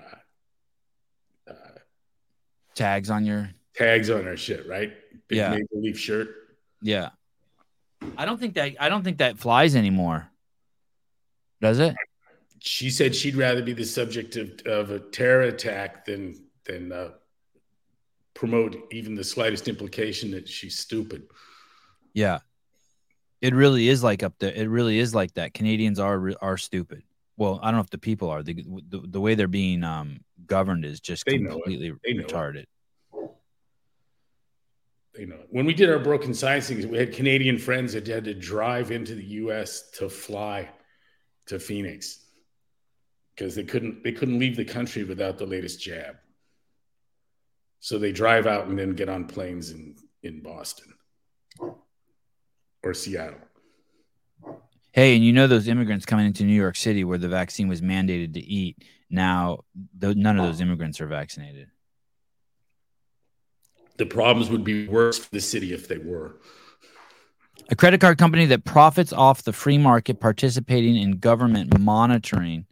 Tags on your, tags on our shit, right? Big Yeah. maple leaf shirt. yeah. I don't think that. I don't think that flies anymore. Does it? She said she'd rather be the subject of, of a terror attack than than uh, promote even the slightest implication that she's stupid. Yeah. It really is like up there. It really is like that. Canadians are are stupid. Well, I don't know if the people are. The the, the way they're being um governed is just They know it. completely They know it. retarded. you know, when we did our broken science things, we had Canadian friends that had to drive into the U.S. to fly to Phoenix because they couldn't they couldn't leave the country without the latest jab. So they drive out and then get on planes in in Boston or Seattle. Hey, and you know those immigrants coming into New York City where the vaccine was mandated to eat. Now, th- none of those immigrants are vaccinated. The problems would be worse for the city if they were. A credit card company that profits off the free market participating in government monitoring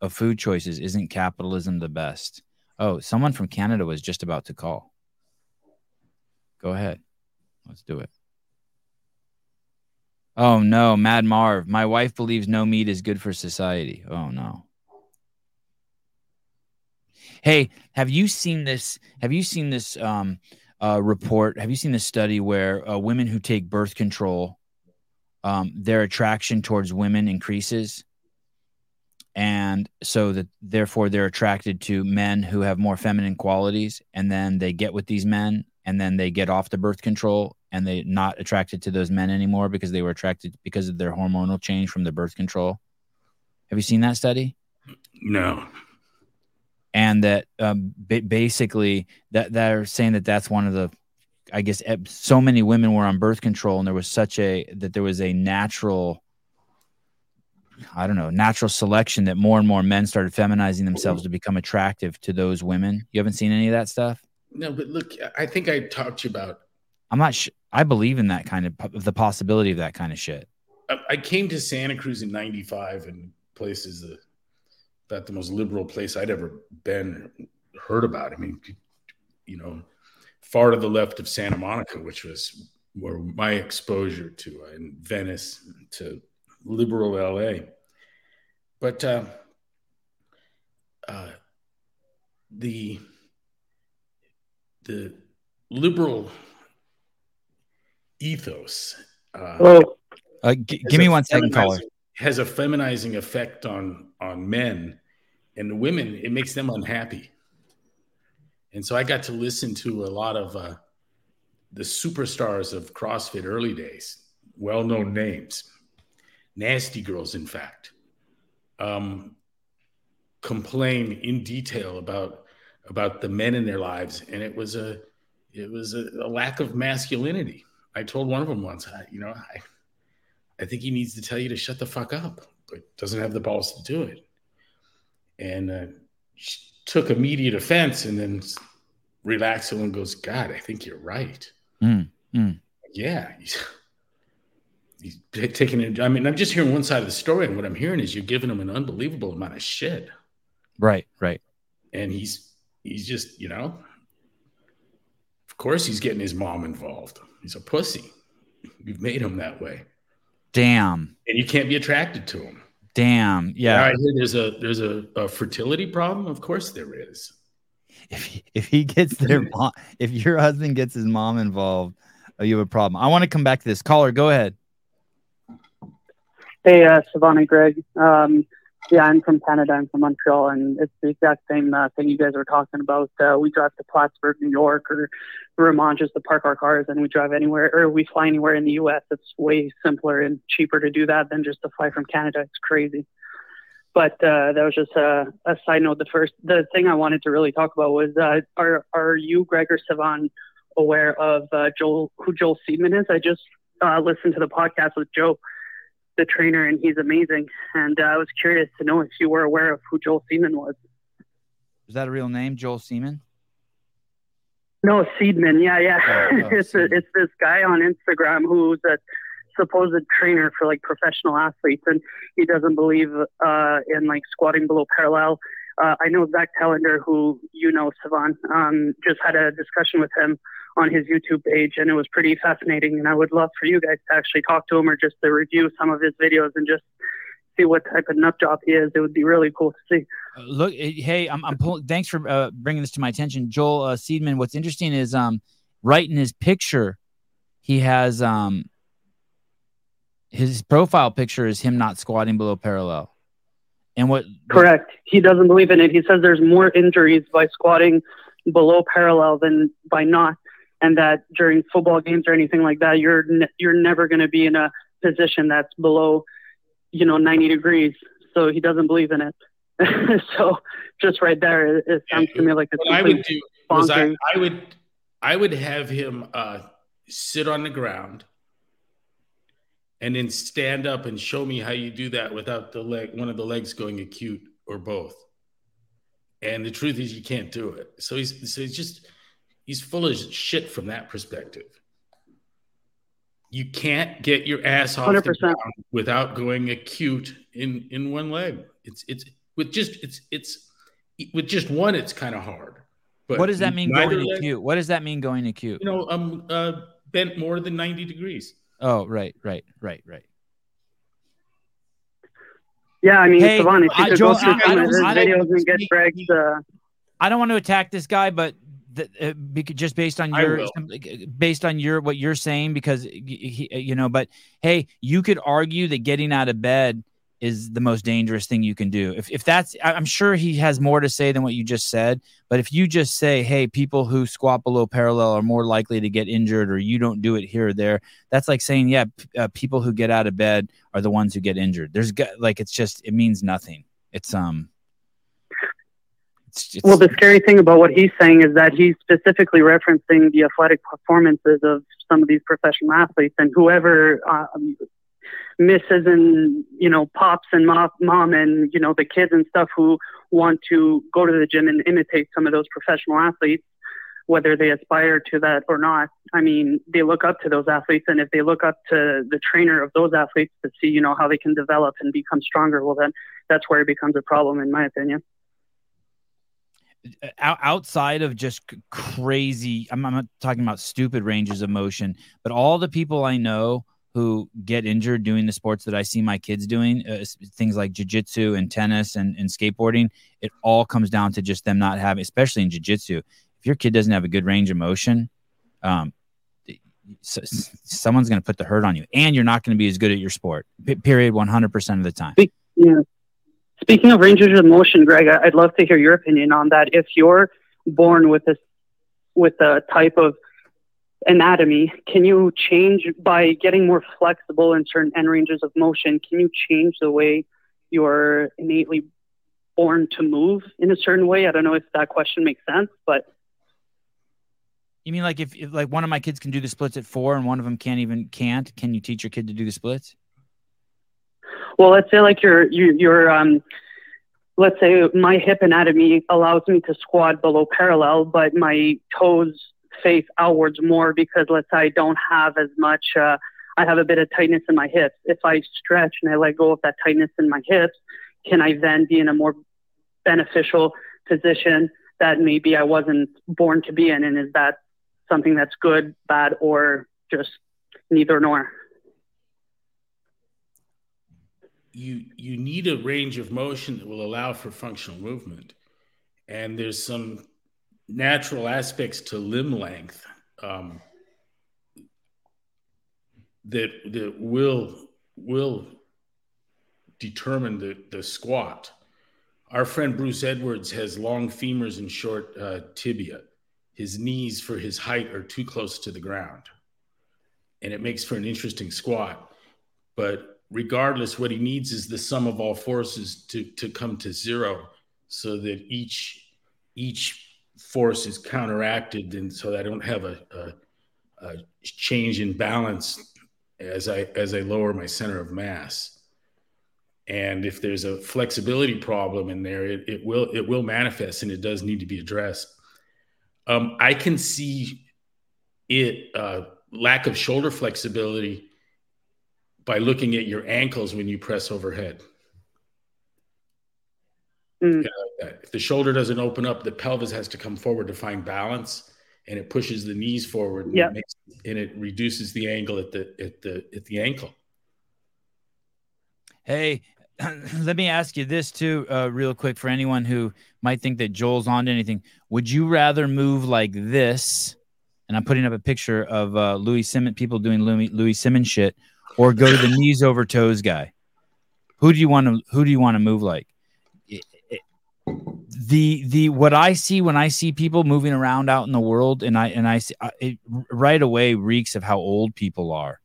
of food choices isn't capitalism the best. Oh, someone from Canada was just about to call. Go ahead. Let's do it. Oh no, Mad Marv. My wife believes no meat is good for society. Oh no. Hey, have you seen this? Have you seen this um uh, report. Have you seen this study where uh, women who take birth control, um, their attraction towards women increases, and so that therefore they're attracted to men who have more feminine qualities, and then they get with these men, and then they get off the birth control, and they're not attracted to those men anymore because they were attracted because of their hormonal change from the birth control. Have you seen that study? No. and that um, ba- basically that they're saying that that's one of the i guess so many women were on birth control and there was such a that there was a natural i don't know natural selection that more and more men started feminizing themselves to become attractive to those women you haven't seen any of that stuff No, but look, I think I talked to you about i'm not sh- i believe in that kind of the possibility of that kind of shit I, came to Santa Cruz in '95, and places the about the most liberal place I'd ever been heard about. I mean, you know, far to the left of Santa Monica, which was where my exposure to uh, in Venice to liberal LA. But uh, uh, the the liberal ethos. Uh, uh, g- has give me a one second caller feminizing- Has a feminizing effect on on men, and the women. It makes them unhappy. And so I got to listen to a lot of uh, the superstars of CrossFit early days, well known names, nasty girls, in fact, um, complain in detail about about the men in their lives, and it was a it was a, a lack of masculinity. I told one of them once, I, you know, I I think he needs to tell you to shut the fuck up, but doesn't have the balls to do it. And uh, she took immediate offense and then relaxed and goes, God, I think you're right. Mm, mm. Yeah. He's, t- taking it. I mean, I'm just hearing one side of the story. And what I'm hearing is you're giving him an unbelievable amount of shit. right right And he's, he's just, you know, of course he's getting his mom involved. He's a pussy. You've made him that way. damn And you can't be attracted to him. damn Yeah, hear there's a there's a, a fertility problem. Of course there is. if he, if he gets their mom, if your husband gets his mom involved, you have a problem. I want to come back to this caller. Go ahead. Hey, uh, Savannah, Greg. Um, Yeah, I'm from Canada. I'm from Montreal, and it's the exact same uh, thing you guys were talking about. Uh, we drive to Plattsburgh, New York, or Vermont just to park our cars, and we drive anywhere, or we fly anywhere in the U.S. It's way simpler and cheaper to do that than just to fly from Canada. It's crazy. But uh, that was just a, a side note. The first, the thing I wanted to really talk about was, uh, are are you, Greg or Sevan, aware of uh, Joel, who Joel Seedman is? I just uh, listened to the podcast with Joe the trainer, and he's amazing. And uh, I was curious to know if you were aware of who Joel Seaman was. Is that a real name, Joel Seaman? No, Seedman. Yeah, yeah. Oh, oh, it's a, it's this guy on Instagram who's a supposed trainer for like professional athletes, and he doesn't believe uh, in like squatting below parallel. Uh, I know Zach Telander, who you know, Sevan, um, just had a discussion with him on his YouTube page, and it was pretty fascinating. And I would love for you guys to actually talk to him or just to review some of his videos and just see what type of nut job he is. It would be really cool to see. Uh, look, eh, hey, I'm, I'm pulling. Thanks for uh, bringing this to my attention, Joel uh, Seedman. What's interesting is, um, right in his picture, he has um, his profile picture is him not squatting below parallel. And what Correct. He doesn't believe in it. He says there's more injuries by squatting below parallel than by not, and that during football games or anything like that, you're ne- you're never going to be in a position that's below, you know, 90 degrees. So he doesn't believe in it. so just right there, it, it sounds to me like it's I would do was I. I would I would have him uh, sit on the ground and then stand up and show me how you do that without the leg one of the legs going acute or both. And the truth is you can't do it. So he's so he's just he's full of shit from that perspective. You can't get your ass off the 100%. ground without going acute in in one leg. It's it's with just it's it's with just one it's kind of hard. But what does that mean going leg- acute? What does that mean going acute? You know, um, uh, bent more than ninety degrees. Oh, right, right, right, right. Yeah, I mean, Hey, Sevan, if I- Joel, go through I- I don't- I don't- videos and get Greg's. Uh, I don't want to attack this guy, but th- uh, just based on your based on your what you're saying, because he, he- you know, but hey, you could argue that getting out of bed is the most dangerous thing you can do. If if that's, I'm sure he has more to say than what you just said. But if you just say, hey, people who squat below parallel are more likely to get injured, or you don't do it here or there, that's like saying, yeah, p- uh, people who get out of bed are the ones who get injured. There's like it's just it means nothing. It's um. It's, well, the scary thing about what he's saying is that he's specifically referencing the athletic performances of some of these professional athletes, and whoever um, misses and you know pops and mom, mom and you know the kids and stuff who want to go to the gym and imitate some of those professional athletes, whether they aspire to that or not. I mean, they look up to those athletes, and if they look up to the trainer of those athletes to see you know how they can develop and become stronger, well then that's where it becomes a problem, in my opinion. Out, outside of just crazy I'm, I'm not talking about stupid ranges of motion but all the people i know who get injured doing the sports that i see my kids doing uh, things like jiu-jitsu and tennis and, and skateboarding it all comes down to just them not having especially in jiu-jitsu if your kid doesn't have a good range of motion um, s- s- someone's going to put the hurt on you and you're not going to be as good at your sport period 100% of the time Yeah. Speaking of ranges of motion, Greg, I'd love to hear your opinion on that. If you're born with this, with a type of anatomy, can you change by getting more flexible in certain end ranges of motion? Can you change the way you're innately born to move in a certain way? I don't know if that question makes sense, but you mean like if, if like one of my kids can do the splits at four and one of them can't even can't can you teach your kid to do the splits Well, let's say like your you, your um, let's say my hip anatomy allows me to squat below parallel, but my toes face outwards more because let's say I don't have as much. Uh, I have a bit of tightness in my hips. If I stretch and I let go of that tightness in my hips, can I then be in a more beneficial position that maybe I wasn't born to be in? And is that something that's good, bad, or just neither nor? You you need a range of motion that will allow for functional movement and there's some natural aspects to limb length um, that that will will determine the, the squat. Our friend Bruce Edwards has long femurs and short uh, tibia. His knees, for his height, are too close to the ground. And it makes for an interesting squat. But regardless, what he needs is the sum of all forces to, to come to zero so that each each force is counteracted and so that I don't have a, a, a change in balance as I as I lower my center of mass. And if there's a flexibility problem in there, it, it will it will manifest and it does need to be addressed. Um, I can see it uh, lack of shoulder flexibility by looking at your ankles when you press overhead. Mm. If the shoulder doesn't open up, the pelvis has to come forward to find balance, and it pushes the knees forward. And, Yeah. it, makes, and it reduces the angle at the at the at the ankle. Hey, let me ask you this too, uh, real quick, for anyone who might think that Joel's on to anything. Would you rather move like this? And I'm putting up a picture of uh, Louie Simmons, people doing Louie, Louie Simmons shit, or go to the knees over toes guy. Who do you want to? Who do you want to move like? The the what I see when I see people moving around out in the world, and I and I see it right away reeks of how old people are.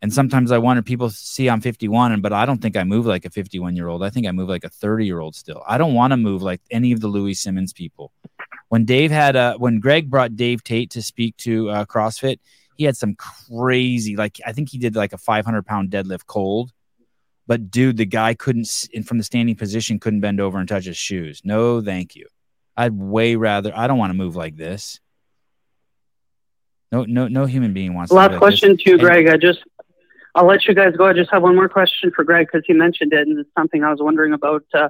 And sometimes I wonder, people see I'm 51, and but I don't think I move like a 51 year old. I think I move like a 30 year old still. I don't want to move like any of the Louie Simmons people. When Dave had uh when Greg brought Dave Tate to speak to uh, CrossFit, he had some crazy, like I think he did like a 500 pound deadlift cold. But dude, the guy couldn't, in from the standing position, couldn't bend over and touch his shoes. No, thank you. I'd way rather. I don't want to move like this. No, no, no human being wants. to Last like question to you, And- Greg. I just, I'll let you guys go. I just have one more question for Greg because he mentioned it, and it's something I was wondering about. Uh,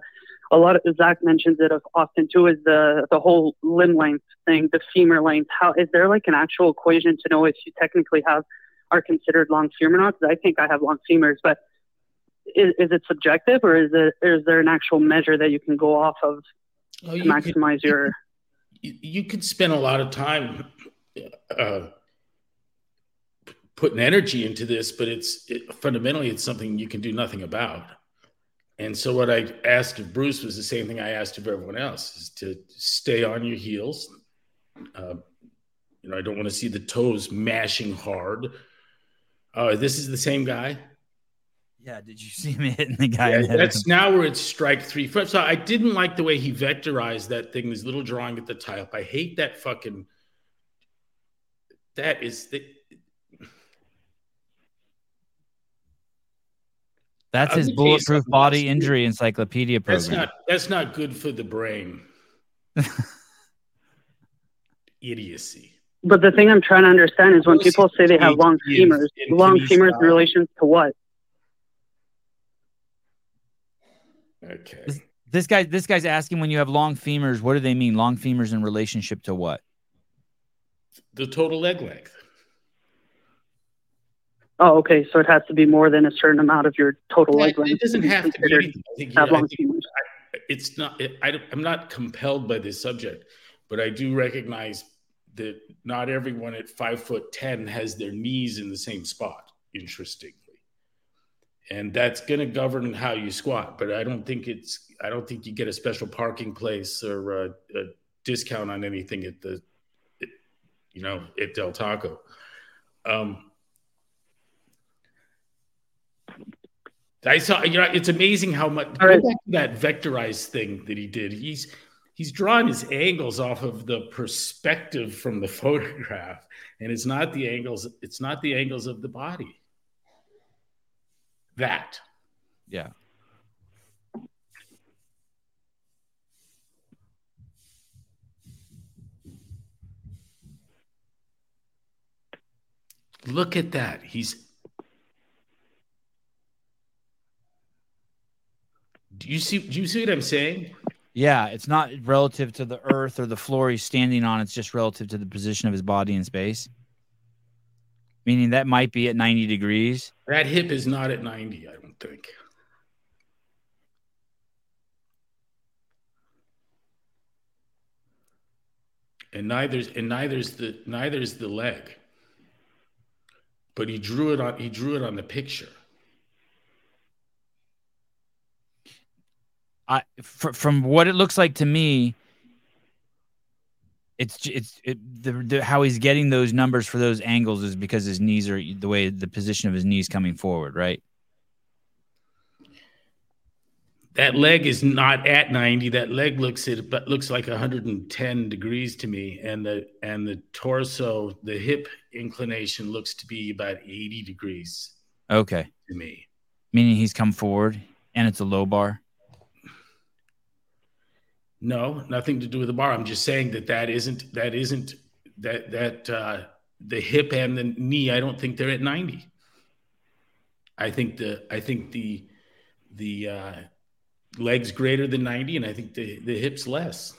a lot of Zach mentions it often too. Is the the whole limb length thing, the femur length? How is there like an actual equation to know if you technically have are considered long femur or not? 'Cause I think I have long femurs, but is, is it subjective or is it is there an actual measure that you can go off of Oh, to you could- maximize your? you, you could spend a lot of time uh, putting energy into this, but it's it, fundamentally it's something you can do nothing about. And so what I asked of Bruce was the same thing I asked of everyone else: is to stay on your heels. Uh, you know, I don't want to see the toes mashing hard. Uh, this is the same guy. Yeah, did you see him hitting the guy? Yeah, in the that's now where it's strike three. So I didn't like the way he vectorized that thing, this little drawing at the top. I hate that fucking. That is the. That's his I'll tell you bulletproof body else. injury encyclopedia That's program. not. That's not good for the brain. Idiocy. But the thing I'm trying to understand is when people say they have long femurs, long femurs in relation to what? Okay. This guy, this guy's asking when you have long femurs, what do they mean? Long femurs in relationship to what? The total leg length. Oh, okay. So it has to be more than a certain amount of your total leg length. it doesn't have to be anything. I think, yeah, I think femurs. it's not it, I, i'm not compelled by this subject but i do recognize that not everyone at five foot ten has their knees in the same spot interestingly and that's going to govern how you squat but i don't think it's i don't think you get a special parking place or a, a discount on anything at the you know at del taco um I saw, you know, it's amazing how much All right. go back to that vectorized thing that he did. He's he's drawn his angles off of the perspective from the photograph, and it's not the angles. It's not the angles of the body. That Yeah. look at that. He's. Do you see? Do you see what I'm saying? Yeah, it's not relative to the earth or the floor he's standing on. It's just relative to the position of his body in space. Meaning that might be at 90 degrees. That hip is not at 90. I don't think. and neither's and neither's the neither's the leg. But he drew it on he drew it on the picture. I fr- from what it looks like to me, it's it's it, the, the how he's getting those numbers for those angles is because his knees are the way the position of his knees coming forward, right? That leg is not at 90. That leg looks at but looks like 110 degrees to me. And the and the torso, the hip inclination looks to be about 80 degrees Okay, to me. meaning he's come forward and it's a low bar. No, nothing to do with the bar. I'm just saying that that isn't that isn't that that uh, the hip and the knee. I don't think they're at 90. I think the I think the the uh, legs greater than 90, and I think the the hips less.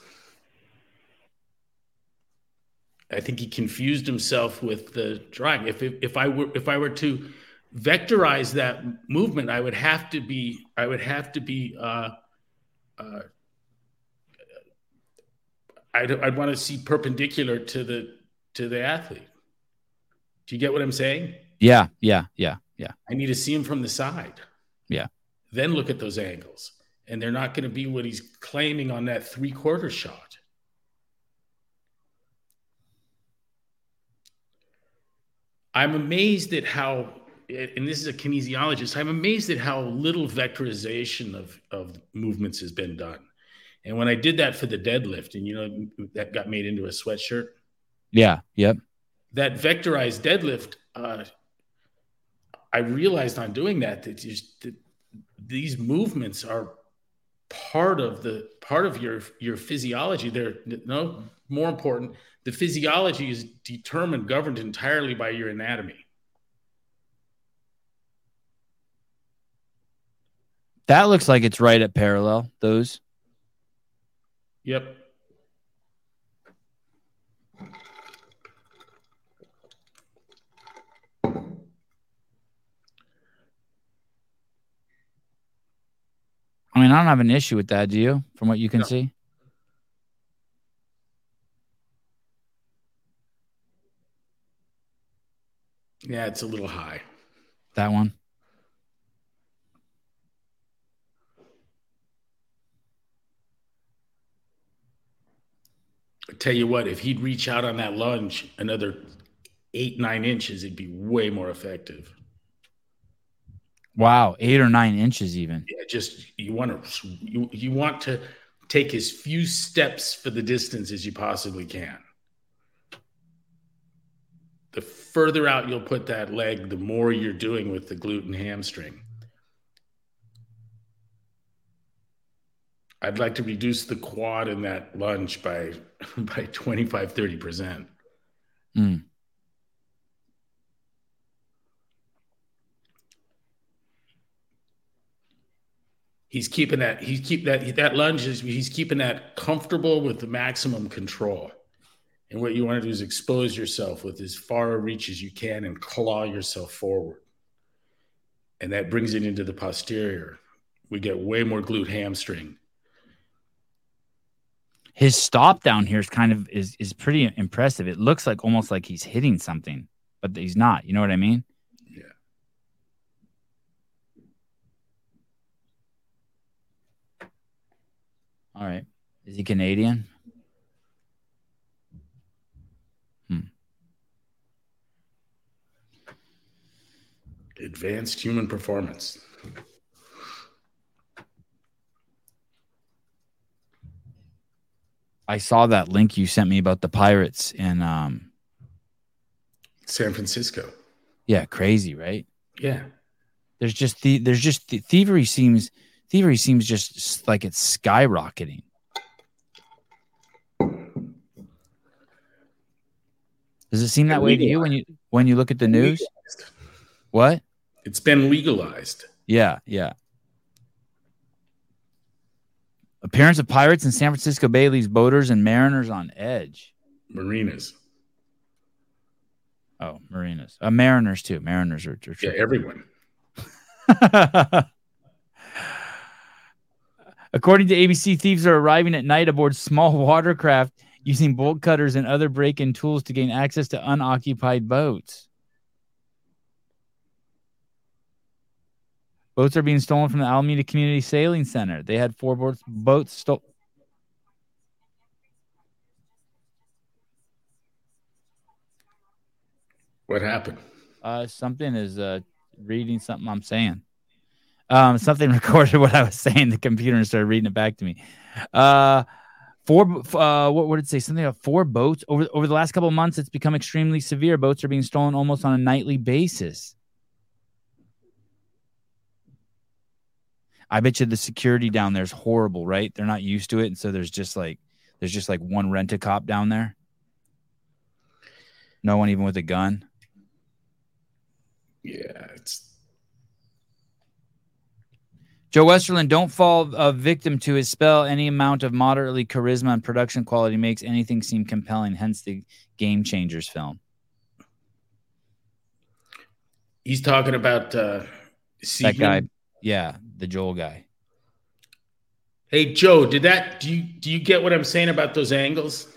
I think he confused himself with the drawing. If if, if I were if I were to vectorize that movement, I would have to be I would have to be uh, uh, I'd, I'd want to see perpendicular to the to the athlete. Do you get what I'm saying? Yeah, yeah, yeah, yeah. I need to see him from the side. Yeah. Then look at those angles, and they're not going to be what he's claiming on that three quarter shot. I'm amazed at how, and this is a kinesiologist, I'm amazed at how little vectorization of, of movements has been done. And when I did that for the deadlift, and you know, that got made into a sweatshirt, Yeah, yep. that vectorized deadlift, uh, I realized on doing that that, just, that these movements are part of the part of your your physiology. They're no more important. The physiology is determined, governed entirely by your anatomy. That looks like it's right at parallel. Those. Yep. I mean, I don't have an issue with that. Do you? From what you can No. see. Yeah, it's a little high. That one. I tell you what, if he'd reach out on that lunge another eight, nine inches, it'd be way more effective. Wow, eight or nine inches even. Yeah, just you want to you, you want to take as few steps for the distance as you possibly can. The further out you'll put that leg, the more you're doing with the glute and hamstring. I'd like to reduce the quad in that lunge by by 25 30%. Mm. He's keeping that he's keep that that lunge is he's keeping that comfortable with the maximum control. And what you want to do is expose yourself with as far a reach as you can and claw yourself forward. And that brings it into the posterior. We get way more glute hamstring. His stop down here is kind of is is pretty impressive. It looks like almost like he's hitting something, but he's not. You know what I mean? Yeah. All right. Is he Canadian? Hmm. Advanced human performance. I saw that link you sent me about the Pirates in um San Francisco. yeah, crazy, right? Yeah. There's just the there's just the thievery seems thievery seems just like it's skyrocketing. Does it seem that way to you when you when you look at the news? What? It's been legalized. Yeah, yeah. Appearance of pirates in San Francisco Bay leaves boaters and mariners on edge. Marinas. Oh, marinas. Uh, mariners too. Mariners are, are Yeah, everyone. According to ABC, thieves are arriving at night aboard small watercraft using bolt cutters and other break-in tools to gain access to unoccupied boats. Boats are being stolen from the Alameda Community Sailing Center. They had four boats boats stolen. What happened? Uh, something is uh reading something I'm saying. Um, something recorded what I was saying. The computer and started reading it back to me. Uh, four. Uh, what, what did it say? Something about four boats over over the last couple of months. It's become extremely severe. Boats are being stolen almost on a nightly basis. I bet you the security down there is horrible, right? They're not used to it, and so there's just like there's just like one rent a cop down there. No one even with a gun. Yeah, it's Joe Westerland, don't fall a victim to his spell. Any amount of moderately charisma and production quality makes anything seem compelling, hence the Game Changers film. he's talking about uh That guy, yeah, the Joel guy. Hey Joe, did that do you do you get what I'm saying about those angles?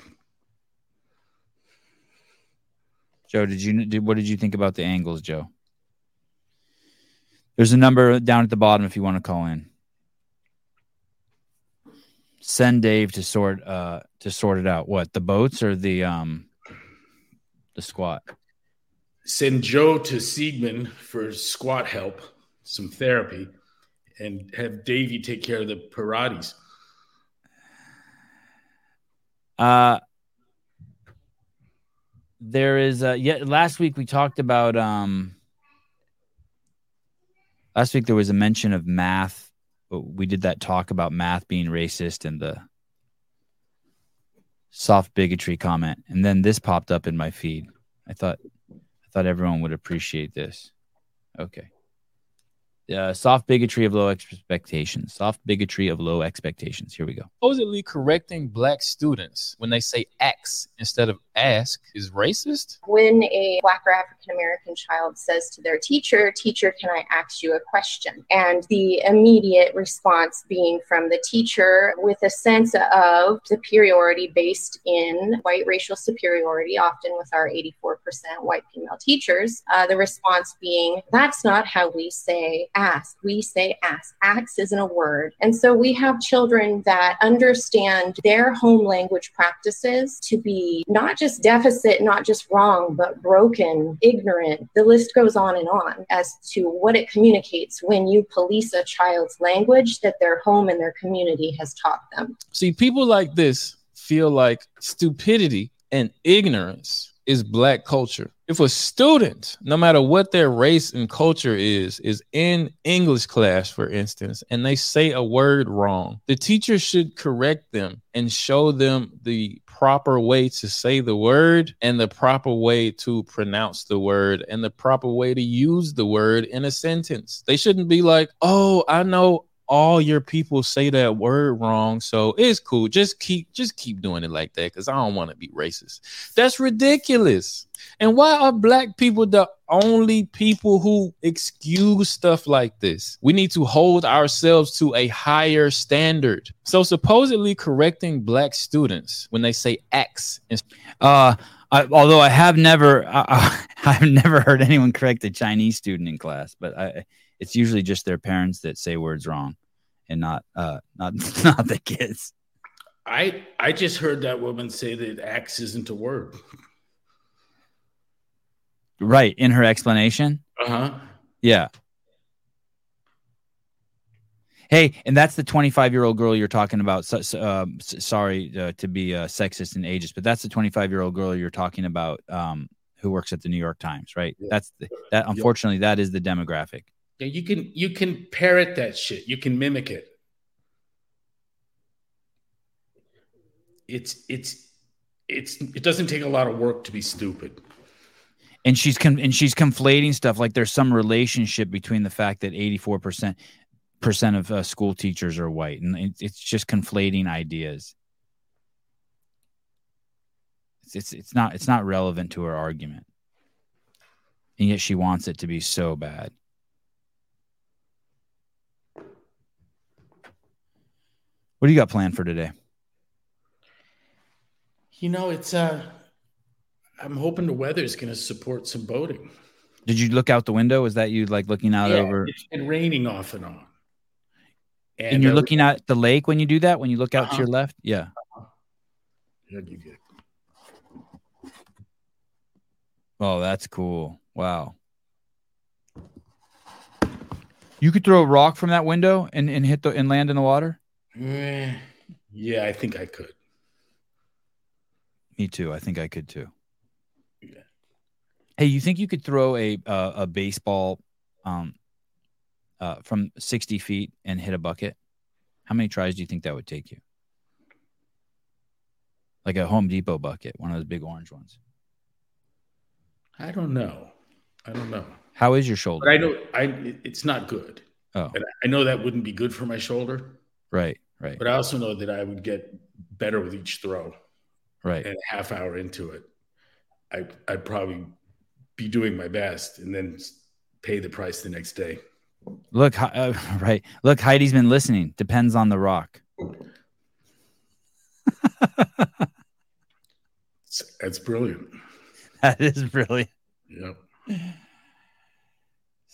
Joe, did you did, what did you think about the angles, Joe? There's a number down at the bottom if you want to call in. Send Dave to sort uh to sort it out. What the boats or the um the squat? Send Joe to Siegman for squat help, some therapy, and have Davey take care of the Pirates. Uh there is uh yeah last week we talked about um last week there was a mention of math. We did that talk about math being racist and the soft bigotry comment. And then this popped up in my feed. I thought i thought everyone would appreciate this. Okay uh, soft bigotry of low expectations soft bigotry of low expectations here we go supposedly correcting black students when they say X instead of ask is racist? when a black or African American child says to their teacher, Teacher, can I ask you a question? And the immediate response being from the teacher with a sense of superiority based in white racial superiority, often with our 84% white female teachers, uh, the response being, That's not how we say ask. We say ask. Ask isn't a word. And so we have children that understand their home language practices to be not just deficit, not just wrong, but broken, ignorant. The list goes on and on as to what it communicates when you police a child's language that their home and their community has taught them. See, people like this feel like stupidity and ignorance is black culture. If a student, no matter what their race and culture is, is in English class, for instance, and they say a word wrong, the teacher should correct them and show them the proper way to say the word and the proper way to pronounce the word and the proper way to use the word in a sentence. They shouldn't be like, oh, I know all your people say that word wrong so it's cool. Just keep just keep doing it like that because i don't want to be racist. That's ridiculous. And why are black people the only people who excuse stuff like this? We need to hold ourselves to a higher standard. So supposedly correcting black students when they say x Uh, I, although I have never, I, I've never heard anyone correct a Chinese student in class, but I, it's usually just their parents that say words wrong, and not, uh, not, not the kids. I I just heard that woman say that axe isn't a word. Right in her explanation. Uh huh. Yeah. Hey, and that's the 25 year old girl you're talking about. So, so, s- sorry uh, to be uh, sexist and ageist, but that's the 25 year old girl you're talking about um, who works at the New York Times, right? That's the, that. Unfortunately, that is the demographic. Yeah, you can you can parrot that shit. You can mimic it. It's it's it's it doesn't take a lot of work to be stupid. and she's and she's conflating stuff like there's some relationship between the fact that 84% of uh, school teachers are white and it, it's just conflating ideas it's, it's it's not it's not relevant to her argument and yet she wants it to be so bad what do you got planned for today You know, it's uh I'm hoping the weather is going to support some boating. Did you look out the window? Was that you like looking out Yeah, over? It's been raining off and on. And, you're uh, looking at the lake when you do that. When you look out to Uh-huh. your left, yeah. Give Oh, that's cool. Wow. You could throw a rock from that window and, and hit the and land in the water. Eh, Yeah, I think I could. Me too. I think I could too. Yeah. Hey, you think you could throw a uh, a baseball um uh from 60 feet and hit a bucket? How many tries do you think that would take you? Like a Home Depot bucket, one of those big orange ones. I don't know. I don't know. How is your shoulder? But I know I it's not good. Oh. And I know that wouldn't be good for my shoulder, Right, right, but I also know that I would get better with each throw. right. And a half hour into it, I I'd probably be doing my best and then pay the price the next day. Look, uh, right. Look, Heidi's been listening. Depends on the rock. That's brilliant. That is brilliant. Yep.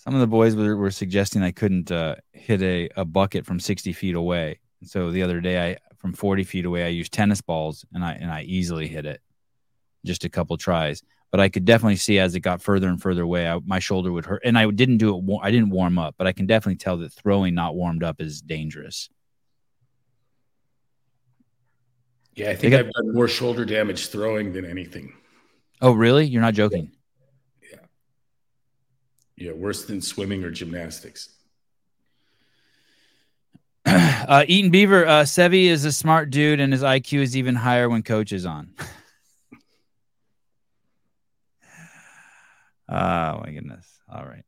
Some of the boys were, were suggesting I couldn't uh, hit a, a bucket from 60 feet away. So the other day, I from 40 feet away, I used tennis balls and I and I easily hit it, just a couple tries. But I could definitely see as it got further and further away, I, my shoulder would hurt. And I didn't do it. I didn't warm up, but I can definitely tell that throwing not warmed up is dangerous. Yeah, I think got- I've done more shoulder damage throwing than anything. Oh, really? You're not joking? Yeah, worse than swimming or gymnastics. uh, Eaton Beaver, uh, Sevi is a smart dude, and his IQ is even higher when coach is on. oh my goodness! All right.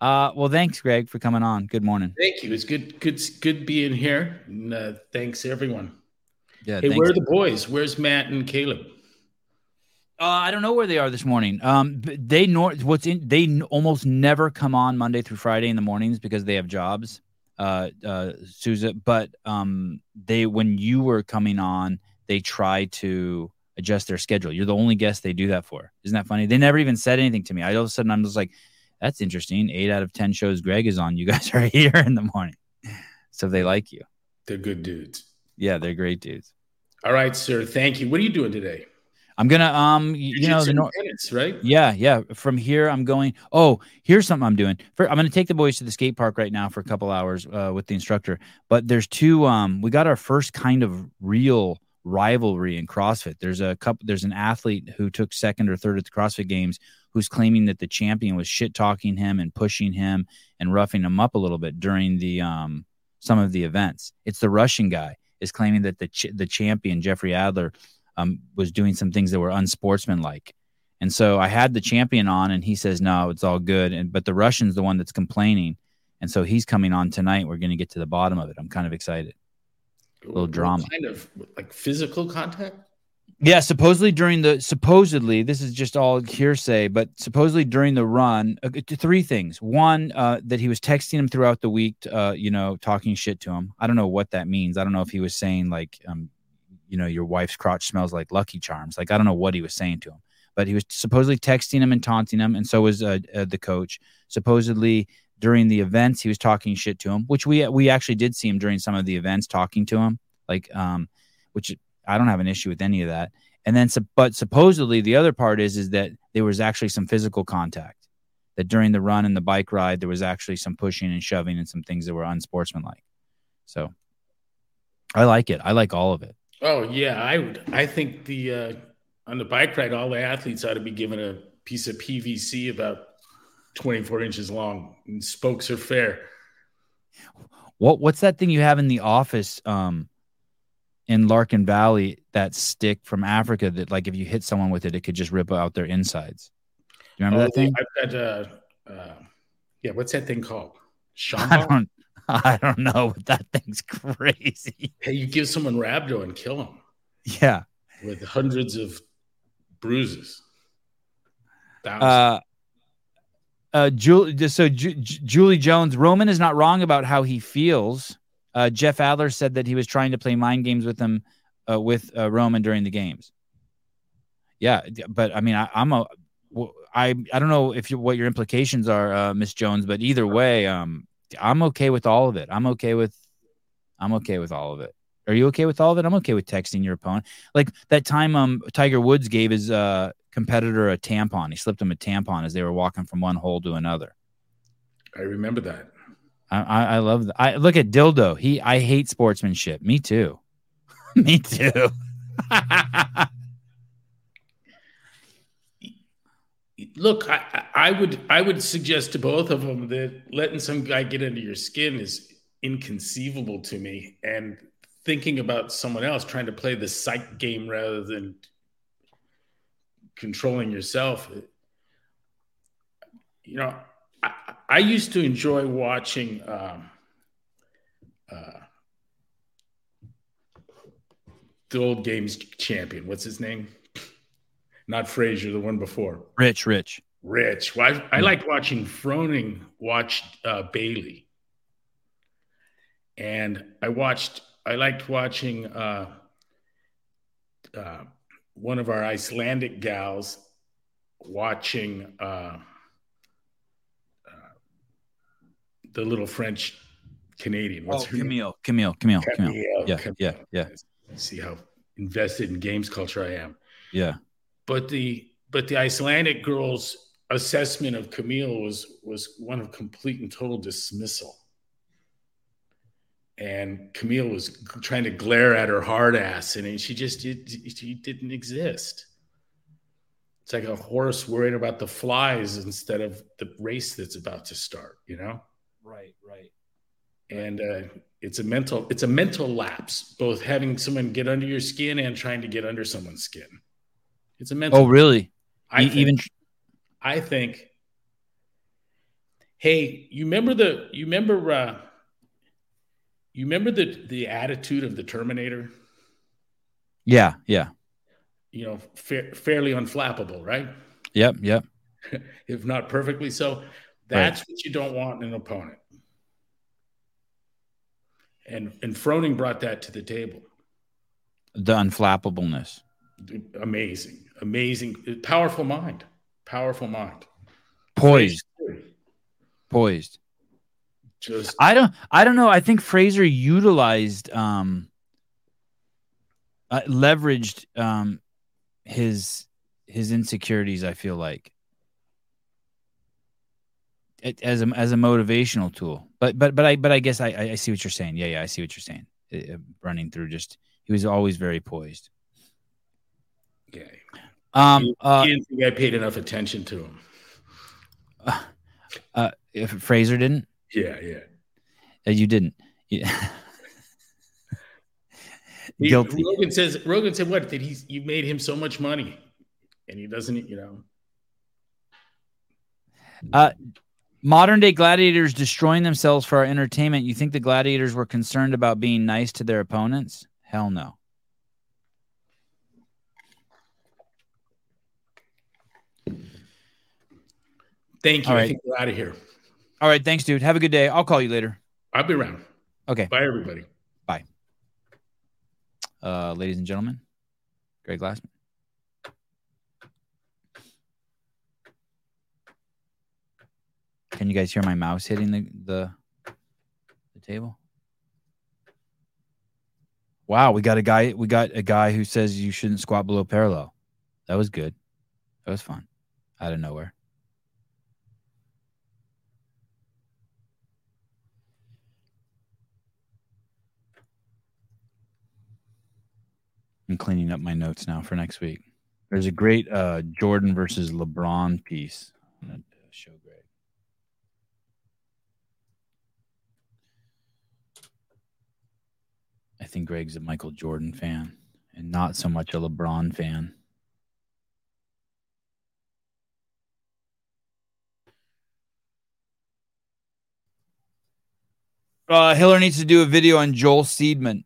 Uh, well, thanks, Greg, for coming on. Good morning. Thank you. It's good, good, good being here. And uh, thanks everyone. Yeah. Hey, thanks. where are the boys? Where's Matt and Caleb? Uh, I don't know where they are this morning. Um, they nor what's in they n- almost never come on Monday through Friday in the mornings because they have jobs. Uh, uh, Souza, but um, they when you were coming on, they try to adjust their schedule. You're the only guest they do that for. Isn't that funny? They never even said anything to me. I all of a sudden I'm just like, that's interesting. Eight out of ten shows Greg is on. You guys are here in the morning, so they like you. They're good dudes. Yeah, they're great dudes. All right, sir. Thank you. What are you doing today? I'm gonna um, y- you, know, the nor- tennis, right? Yeah, yeah. From here, I'm going. Oh, here's something I'm doing. For, I'm going to take the boys to the skate park right now for a couple hours uh, with the instructor. But there's two. Um, we got our first kind of real rivalry in CrossFit. There's a couple. There's an athlete who took second or third at the CrossFit Games who's claiming that the champion was shit talking him and pushing him and roughing him up a little bit during the um some of the events. It's the Russian guy is claiming that the ch- the champion Jeffrey Adler um, was doing some things that were unsportsmanlike. And so I had the champion on, and he says, "No, it's all good." And but the Russian's the one that's complaining, and so he's coming on tonight. We're going to get to the bottom of it. I'm kind of excited. A little drama. Kind of like physical contact. Yeah, supposedly during the supposedly this is just all hearsay, but supposedly during the run, uh, three things. One, uh, that he was texting him throughout the week, uh, you know, talking shit to him. I don't know what that means. I don't know if he was saying like, um, you know, your wife's crotch smells like Lucky Charms. Like I don't know what he was saying to him, but he was supposedly texting him and taunting him, and so was uh, uh, the coach. Supposedly during the events, he was talking shit to him, which we we actually did see him during some of the events talking to him, like um, which I don't have an issue with any of that. And then, but supposedly the other part is is that there was actually some physical contact. That during the run and the bike ride, there was actually some pushing and shoving and some things that were unsportsmanlike. So, I like it. I like all of it. Oh yeah, I would. I think the uh, on the bike ride, all the athletes ought to be given a piece of PVC about 24 inches long, and spokes are fair. What what's that thing you have in the office um in Larkin Valley, that stick from Africa that like if you hit someone with it, it could just rip out their insides. Do you remember Oh, that thing? I've got uh, uh, yeah. What's that thing called? Shamba. I don't know, but that thing's crazy. Hey, you give someone rhabdo and kill them Yeah. with hundreds of bruises. Thousands. Uh uh Julie so Ju- Ju- Julie Jones Roman is not wrong about how he feels. Uh Jeff Adler said that he was trying to play mind games with him uh, with uh, Roman during the games. Yeah, but I mean I, I'm a I I don't know if you what your implications are, uh, Miss Jones, but either way, um, I'm okay with all of it. I'm okay with I'm okay with all of it. Are you okay with all of it? I'm okay with texting your opponent. Like that time um Tiger Woods gave his uh competitor a tampon. He slipped him a tampon as they were walking from one hole to another. I remember that. I I, I love that. I look at dildo. He I hate sportsmanship. Me too. Me too. Look, I, I would I would suggest to both of them that letting some guy get under your skin is inconceivable to me, and thinking about someone else trying to play the psych game rather than controlling yourself. You know, I, I used to enjoy watching um, uh, the old games champion. What's his name? Not Fraser, the one before. Rich, Rich. Rich. Well, I, I liked watching Froning watch uh, Bailey. And I watched, I liked watching uh, uh, one of our Icelandic gals watching uh, uh, the little French Canadian. What's oh, her name? Camille, Camille, Camille, Camille. Camille, Yeah, Camille. yeah, yeah, See how invested in games culture I am. yeah. But the but the Icelandic girl's assessment of Camille was was one of complete and total dismissal. And Camille was trying to glare at her hard ass, and she just did, she didn't exist. It's like a horse worried about the flies instead of the race that's about to start. You know. Right, right. and uh, it's a mental it's a mental lapse both having someone get under your skin and trying to get under someone's skin it's a mental Oh, really? I E- think, even i think hey you remember the you remember uh you remember the the attitude of the terminator yeah, yeah. you know fa- fairly unflappable right Yep, yep. if not perfectly so that's what you don't want in an opponent and and froning brought that to the table The unflappableness. amazing, amazing, powerful mind, powerful mind, Poised. Poised. Just I don't I don't know. I think Fraser utilized um uh, leveraged um his his insecurities, I feel like. It- As a as a motivational tool. But but but I but I guess I I see what you're saying. Yeah, yeah, I see what you're saying. Uh, uh, running through just he was always very poised. yeah. Um He- uh, he didn't think I paid enough attention to him. uh if Fraser didn't, Yeah, yeah. uh, you didn't. Yeah. He- Guilty. Rogan says Rogan said what that he's you made him so much money, and he doesn't. You know, Uh, modern day gladiators destroying themselves for our entertainment. You think the gladiators were concerned about being nice to their opponents? Hell no. Thank you. All I right. think we're out of here. All right. Thanks, dude. Have a good day. I'll call you later. I'll be around. Okay. Bye, everybody. Bye. Uh, ladies and gentlemen, Greg Glassman. Can you guys hear my mouse hitting the, the, the table? Wow, we got a guy. We got a guy who says you shouldn't squat below parallel. That was good. That was fun. Out of nowhere. I'm cleaning up my notes now for next week. There's a great uh, Jordan versus LeBron piece. Gonna show Greg. I think Greg's a Michael Jordan fan and not so much a LeBron fan. Uh, Hiller needs to do a video on Joel Seedman.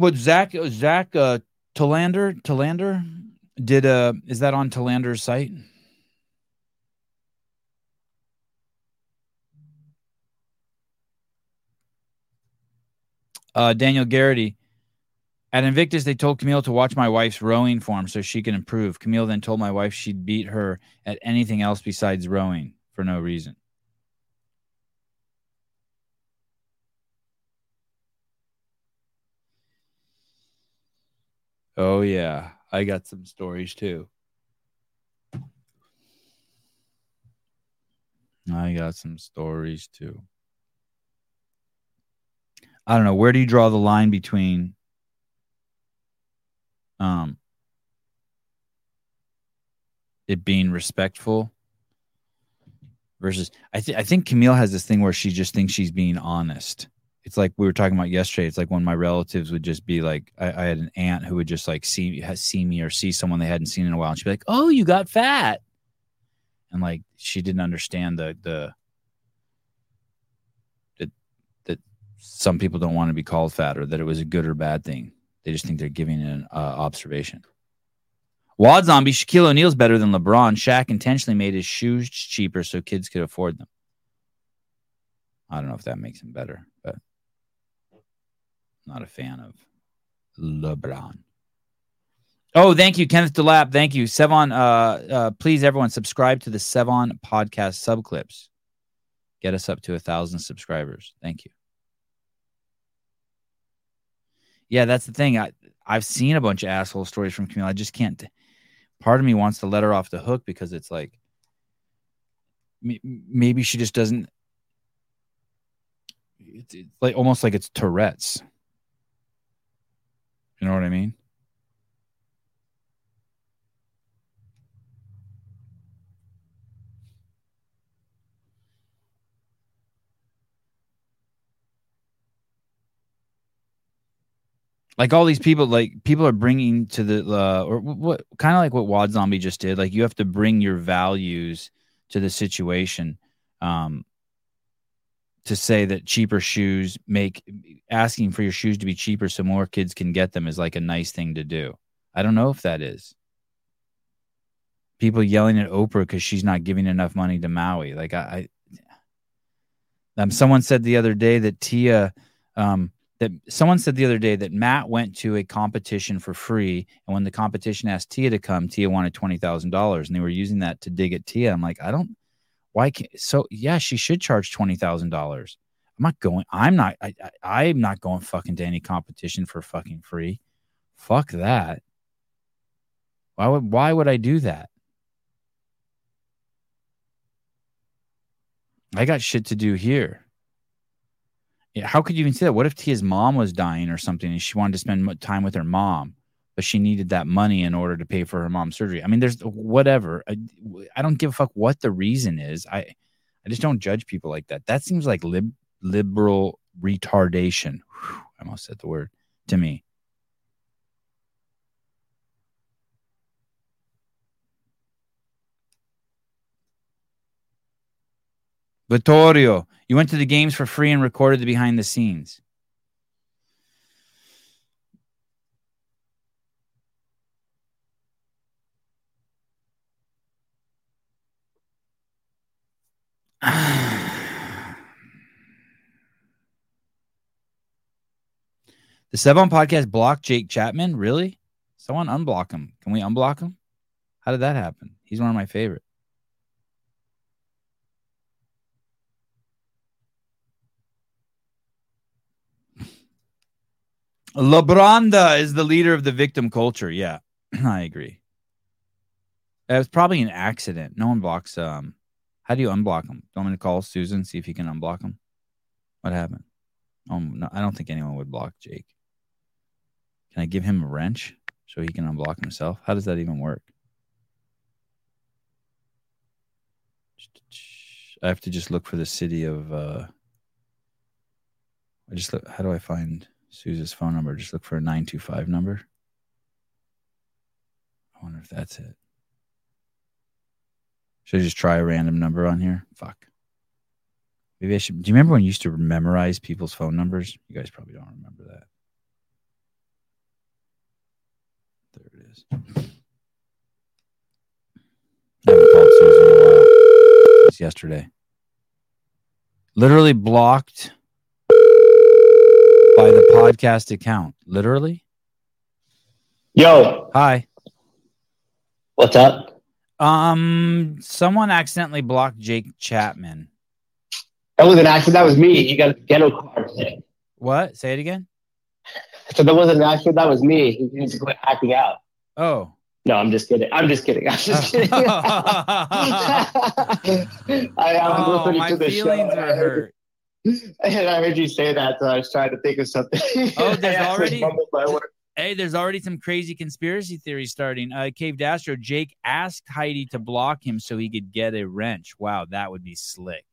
What Zach Zach uh Telander Telander did uh is that on Telander's site? Uh Daniel Garrity At Invictus, they told Camille to watch my wife's rowing form so she can improve. Camille then told my wife she'd beat her at anything else besides rowing for no reason. Oh, yeah. I got some stories too. I got some stories too. I don't know. Where do you draw the line between um it being respectful versus I think I think Camille has this thing where she just thinks she's being honest. It's like we were talking about yesterday. It's like when my relatives would just be like, I, I had an aunt who would just like see see me or see someone they hadn't seen in a while, and she'd be like, "Oh, you got fat," and like she didn't understand the the that that some people don't want to be called fat or that it was a good or bad thing. They just think they're giving an uh, observation. Wad Zombie, Shaquille O'Neal's better than LeBron. Shaq intentionally made his shoes cheaper so kids could afford them. I don't know if that makes him better, not a fan of LeBron. Oh, thank you, Kenneth Delap. Thank you, Sevan. Uh, uh, please, everyone, subscribe to the Sevan podcast subclips. Get us up to a thousand subscribers. Thank you. Yeah, that's the thing. I I've seen a bunch of asshole stories from Camille. I just can't. Part of me wants to let her off the hook because it's like maybe she just doesn't. It's, it's like almost like it's Tourette's. You know what I mean? like all these people like people are bringing to the uh, or what kind of like what wad zombie just did like you have to bring your values to the situation um to say that cheaper shoes make asking for your shoes to be cheaper so more kids can get them is like a nice thing to do i don't know if that is people yelling at oprah because she's not giving enough money to maui like i, I um someone said the other day that tia um that someone said the other day that Matt went to a competition for free, and when the competition asked Tia to come, Tia wanted twenty thousand dollars, and they were using that to dig at Tia. I'm like, I don't. Why can't so? Yeah, she should charge twenty thousand dollars. I'm not going. I'm not. I, I. I'm not going fucking to any competition for fucking free. Fuck that. Why would? Why would I do that? I got shit to do here. Yeah, how could you even say that? What if Tia's mom was dying or something and she wanted to spend time with her mom, but she needed that money in order to pay for her mom's surgery? I mean, there's whatever. I, I don't give a fuck what the reason is. I, I just don't judge people like that. That seems like lib, liberal retardation. Whew, I almost said the word to me. Vittorio, you went to the games for free and recorded the behind the scenes. The Sevan podcast blocked Jake Chapman. Really? Someone unblock him. Can we unblock him? How did that happen? He's one of my favorite. LeBronda is the leader of the victim culture. Yeah, I agree. It was probably an accident. No one blocks. Um, how do you unblock him? Do you want me to call Susan see if he can unblock him? What happened? Um, no, I don't think anyone would block Jake. Can I give him a wrench so he can unblock himself? How does that even work? I have to just look for the city of. uh I just look. How do I find? Susan's phone number. Just look for a 925 number. I wonder if that's it. Should I just try a random number on here? Fuck. Maybe I should. Do you remember when you used to memorize people's phone numbers? You guys probably don't remember that. There it is. I haven't called Susan in a while. It was yesterday. Literally blocked by the podcast account. Literally? Yo, Hi. what's up? Um, someone accidentally blocked Jake Chapman. That was an accident. That was me. You got a ghetto card. What? Say it again. So that wasn't an accident. That was me. He needs to quit acting out. Oh. No, I'm just kidding. I'm just kidding. I'm just kidding. I, I was Oh, listening my to the feelings were heard- hurt. And I heard you say that, so I was trying to think of something. Oh, there's already- mumbled my word. Hey, there's already some crazy conspiracy theories starting. Uh, Cave Dastro, Jake asked Heidi to block him so he could get a wrench. Wow, that would be slick.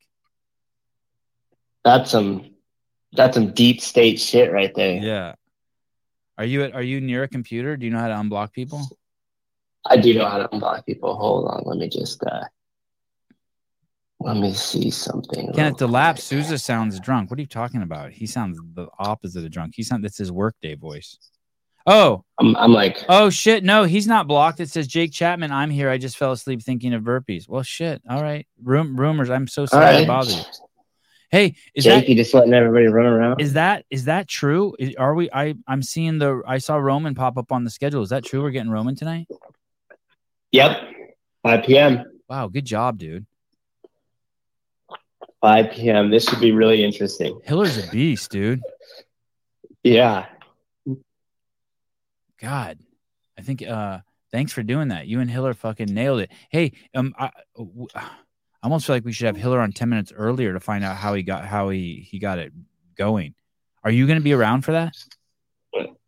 That's some that's some deep state shit right there. Yeah. Are you at, are you near a computer? Do you know how to unblock people? I do know how to unblock people. Hold on, let me just uh let me see something. Kenneth DeLapp, Souza sounds drunk. What are you talking about? He sounds the opposite of drunk. He sounds that's his workday voice. Oh, I'm I'm like oh shit. No, he's not blocked. It says Jake Chapman. I'm here. I just fell asleep thinking of burpees. Well, shit. All right. Rum- rumors. I'm so sorry to right. bother you. Hey, is Jake, that just letting everybody run around. is that is that true? Is- Are we? I I'm seeing the. I saw Roman pop up on the schedule. Is that true? We're getting Roman tonight. Yep. 5 p.m. Wow, good job, dude. 5 p.m. This should be really interesting. Hiller's a beast, dude. Yeah. God, I think. uh Thanks for doing that. You and Hiller fucking nailed it. Hey, um, I almost feel like we should have Hiller on ten minutes earlier to find out how he got how he he got it going. Are you going to be around for that?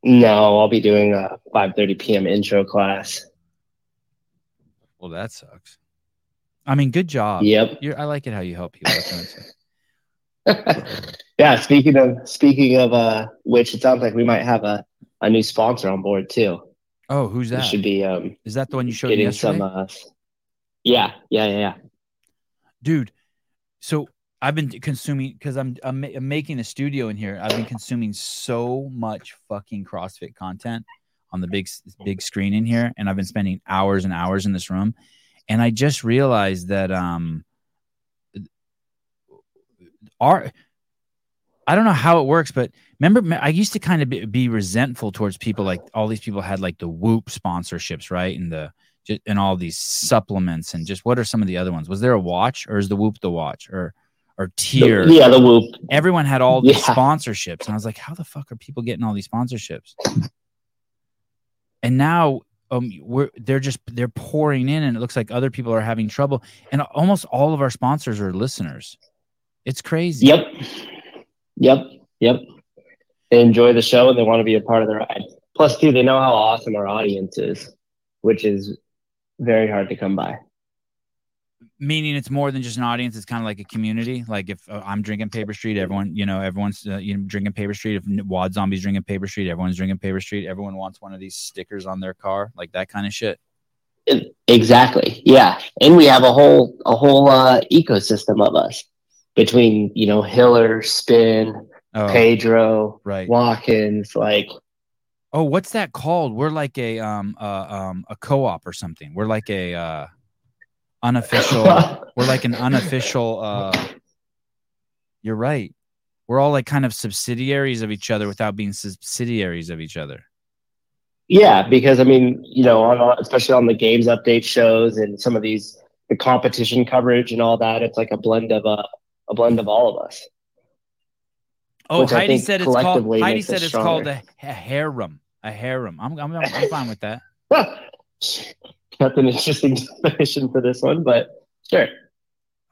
No, I'll be doing a 5:30 p.m. intro class. Well, that sucks. I mean, good job. Yep. You're, I like it how you help people. That's what I'm saying. yeah, speaking of speaking of uh which it sounds like we might have a, a new sponsor on board too. Oh, who's that? should be um Is that the one you showed getting yesterday? some uh yeah, yeah, yeah, yeah. dude so i've been consuming because I'm, I'm I'm making a studio in here i've been consuming so much fucking crossfit content on the big big screen in here and i've been spending hours and hours in this room and i just realized that um our i don't know how it works but remember i used to kind of be, be resentful towards people like all these people had like the whoop sponsorships right and the and all these supplements and just what are some of the other ones was there a watch or is the whoop the watch or or tier yeah, the Whoop. everyone had all these Yeah. sponsorships and i was like how the fuck are people getting all these sponsorships and now um we're they're just they're pouring in and it looks like other people are having trouble and almost all of our sponsors are listeners it's crazy Yep. Yep. Yep. They enjoy the show and they want to be a part of the ride. Plus, too, they know how awesome our audience is, which is very hard to come by. meaning it's more than just an audience it's kind of like a community like if uh, i'm drinking paper street everyone you know everyone's uh, you know drinking paper street if wad zombies drinking paper street everyone's drinking paper street everyone wants one of these stickers on their car like that kind of shit Exactly. Yeah. And we have a whole a whole uh, ecosystem of us between, you know, Hiller, Spin, Oh, Pedro, right. Watkins, like oh what's that called? We're like a um uh, um a co-op or something. We're like a uh unofficial we're like an unofficial uh you're right. We're all like kind of subsidiaries of each other without being subsidiaries of each other. Yeah, because I mean, you know, on, especially on the games update shows and some of these the competition coverage and all that, it's like a blend of uh, a blend of all of us. Oh, Heidi said it's called. Heidi said it's called a, a harem. A harem. I'm, I'm, I'm fine with that. That's an interesting definition for this one, but sure.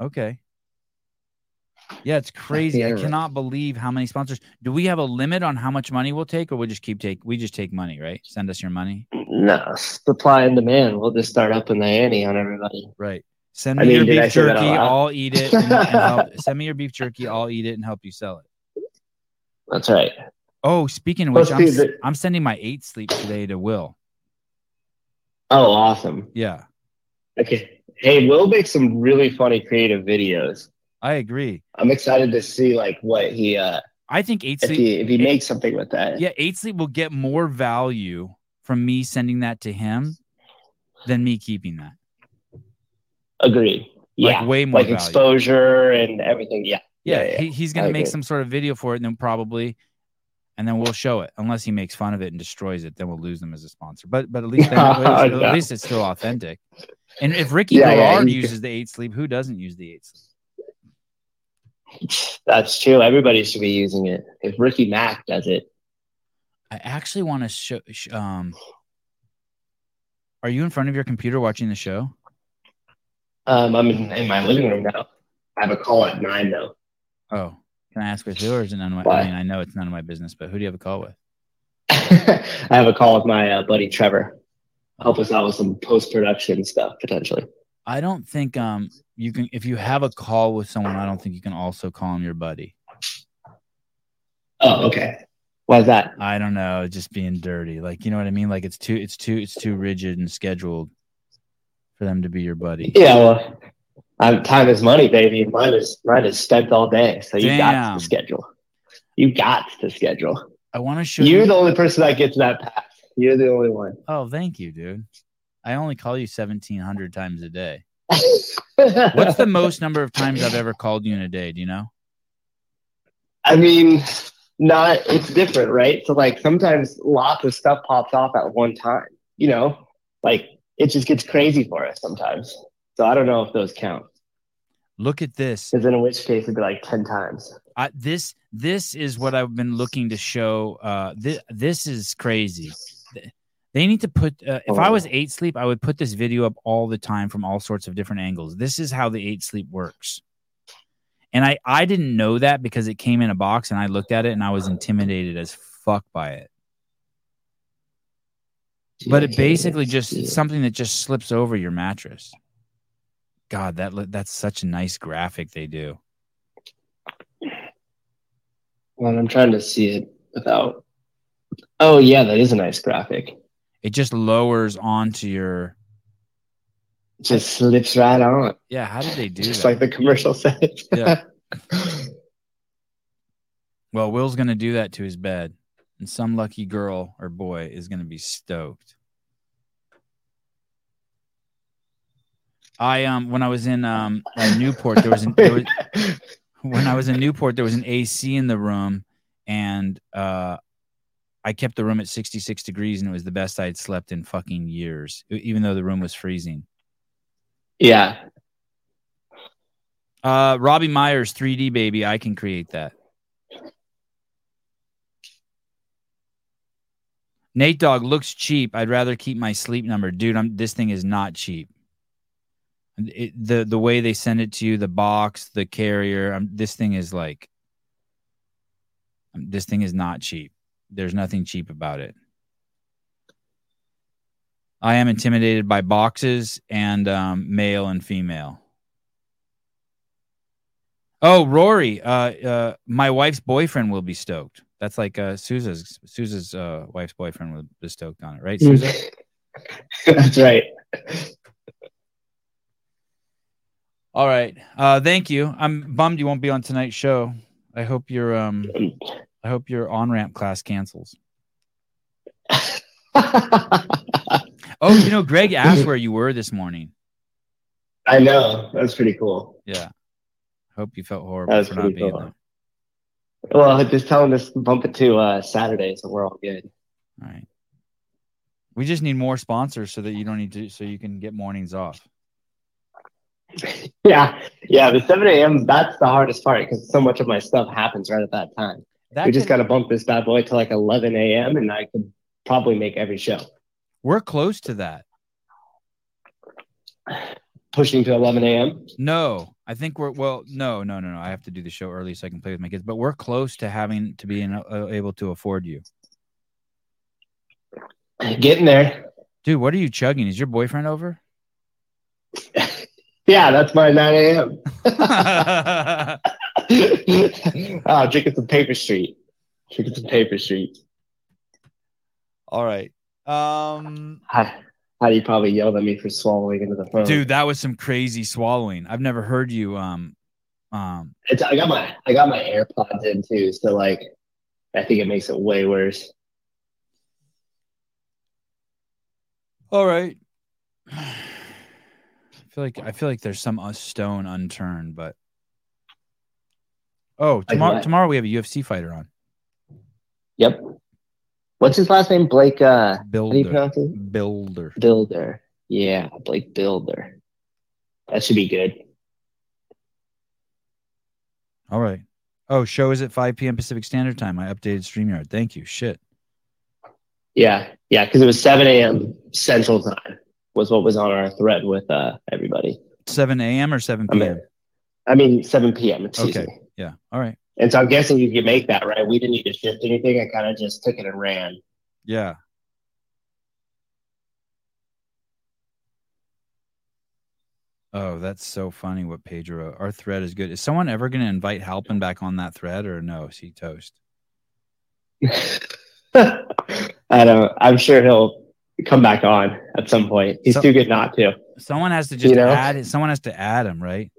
Okay. Yeah, it's crazy. I cannot believe how many sponsors. Do we have a limit on how much money we'll take, or we just keep take? We just take money, right? Send us your money. No supply and demand. We'll just start upping the ante on everybody. Right. Send I me mean, your beef say that out jerky. I'll eat it. And, and help, send me your beef jerky. I'll eat it and help you sell it. That's right. Oh, speaking of which, I'm, the- I'm sending my eight sleep today to Will. Oh, awesome. Yeah, Okay. Hey, Will makes some really funny creative videos. I agree. I'm excited to see like what he uh I think eight if sleep. he if he makes something with that. Yeah, eight sleep will get more value from me sending that to him than me keeping that. Agreed. Like, Yeah. way more like value. exposure and everything. Yeah. Yeah, Yeah, yeah. He, he's gonna I make agree. some sort of video for it, and then probably, and then we'll show it. Unless he makes fun of it and destroys it, then we'll lose them as a sponsor. But but at least then, at, least, No. at least it's still authentic. And if Ricky Yeah, yeah, Garard you uses the eight sleep, who doesn't use the eight sleep? That's true. Everybody should be using it. If Ricky Mack does it, I actually want to show. sh- Um, are you in front of your computer watching the show? Um, I'm in, in my living room now. I have a call at nine though. Oh, can I ask with who, or is it none of my? Why? I mean, I know it's none of my business, but who do you have a call with? I have a call with my uh, buddy Trevor. Help us out with some post production stuff potentially. I don't think um you can if you have a call with someone. I don't think you can also call him your buddy. Oh, okay. Why's that? I don't know, just being dirty. Like you know what I mean? Like it's too it's too it's too rigid and scheduled for them to be your buddy. Yeah, well, um, time is money, baby. Mine is mine is spent all day, so you got Damn. to schedule. You got to schedule. I want to show You're you. Are the only person that gets that pass. You're the only one. oh, thank you, dude. I only call you seventeen hundred times a day. What's the most number of times I've ever called you in a day? Do you know? I mean, not it's different, right? So like sometimes lots of stuff pops off at one time. You know, like it just gets crazy for us sometimes. So I don't know if those count. Look at this. Because in which case it'd be like ten times. I, this this is what I've been looking to show. Uh, this this is crazy. They need to put. Uh, if I was eight sleep, I would put this video up all the time from all sorts of different angles. This is how the eight sleep works. And I I didn't know that because it came in a box and I looked at it and I was intimidated as fuck by it. But it basically just something that just slips over your mattress. God, that that's such a nice graphic they do. Well, I'm trying to see it without. Oh yeah, that is a nice graphic. It just lowers onto your Just slips right on. Yeah, how did they do Just that? like the commercial said. Yeah. Well, Will's gonna do that to his bed, and some lucky girl or boy is gonna be stoked. I um when I was in um Newport, there was, an, there was when I was in Newport, there was an AC in the room, and uh, I kept the room at 66 degrees, and it was the best I'd slept in fucking years, even though the room was freezing. yeah. Uh, Robbie Myers, 3D baby, I can create that. Nate Dog looks cheap. I'd rather keep my sleep number, dude. I'm this thing is not cheap. It, the the way they send it to you, the box, the carrier. Um, this thing is like, this thing is not cheap. There's nothing cheap about it. I am intimidated by boxes and um, male and female. Oh, Rory, uh, uh, my wife's boyfriend will be stoked. That's like uh, Sousa's Sousa's uh, wife's boyfriend will be stoked on it, right, Sousa? That's right. All right. Uh, thank you. I'm bummed you won't be on tonight's show. I hope your um, I hope your on ramp class cancels. oh, you know, Greg asked where you were this morning. I know. That's pretty cool. Yeah. Hope you felt horrible for not being cool. there. Well, just tell him to bump it to uh, Saturday, so we're all good. All right. We just need more sponsors so that you don't need to, so you can get mornings off. Yeah, yeah. The 7 a.m. That's the hardest part because so much of my stuff happens right at that time. That we just could- got to bump this bad boy to like 11 a.m. and I could probably make every show. We're close to that. Pushing to 11 a.m. No, I think we're well. No, no, no, no. I have to do the show early so I can play with my kids. But we're close to having to being uh, able to afford you, Getting there. dude. What are you chugging? Is your boyfriend over? Yeah, that's my 9 a.m. oh, drinking some paper street. Drinking some paper street. All right, um, How, how you probably yelled at me for swallowing into the phone. dude. That was some crazy swallowing. I've never heard you. Um, um. It's, I got my I got my AirPods in too, so like I think it makes it way worse. All right. I feel like I feel like there's some uh, stone unturned, but oh, tomorrow tomorrow we have a UFC fighter on. Yep. What's his last name? Blake. Uh, how do you Bilder. pronounce it? Bilder. Bilder. Yeah, Blake Bilder. That should be good. All right. Oh, show is at 5 p.m. Pacific Standard Time. I updated StreamYard. Thank you. Shit. Yeah, yeah, because it was 7 a.m. Central Time was what was on our thread with uh everybody. 7 a.m. or 7 I mean, p.m. I mean 7 p.m. Excuse Okay. me. Yeah. All right. And so I'm guessing you could make that right. We didn't need to shift anything. I kind of just took it and ran. Yeah. Oh, that's so funny what Pedro. Our thread is good. Is someone ever going to invite Halpin back on that thread or no? Is he toast? I don't. I'm sure he'll come back on at some point. He's So- too good not to. Someone has to just You know? add it. Someone has to add him, right?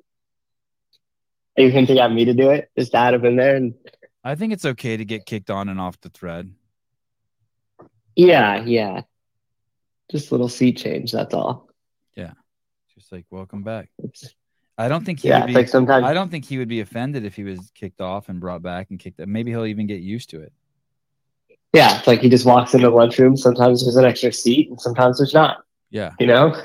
You hinting at me to do it? Just add him in there and I think it's okay to get kicked on and off the thread. yeah, yeah. Just a little seat change. That's all. Yeah, just like welcome back. It's, I don't think he yeah, would be like sometimes. I don't think he would be offended if he was kicked off and brought back and kicked maybe he'll even get used to it. Yeah, it's like he just walks into the lunchroom. Sometimes there's an extra seat, and sometimes there's not. Yeah. You know.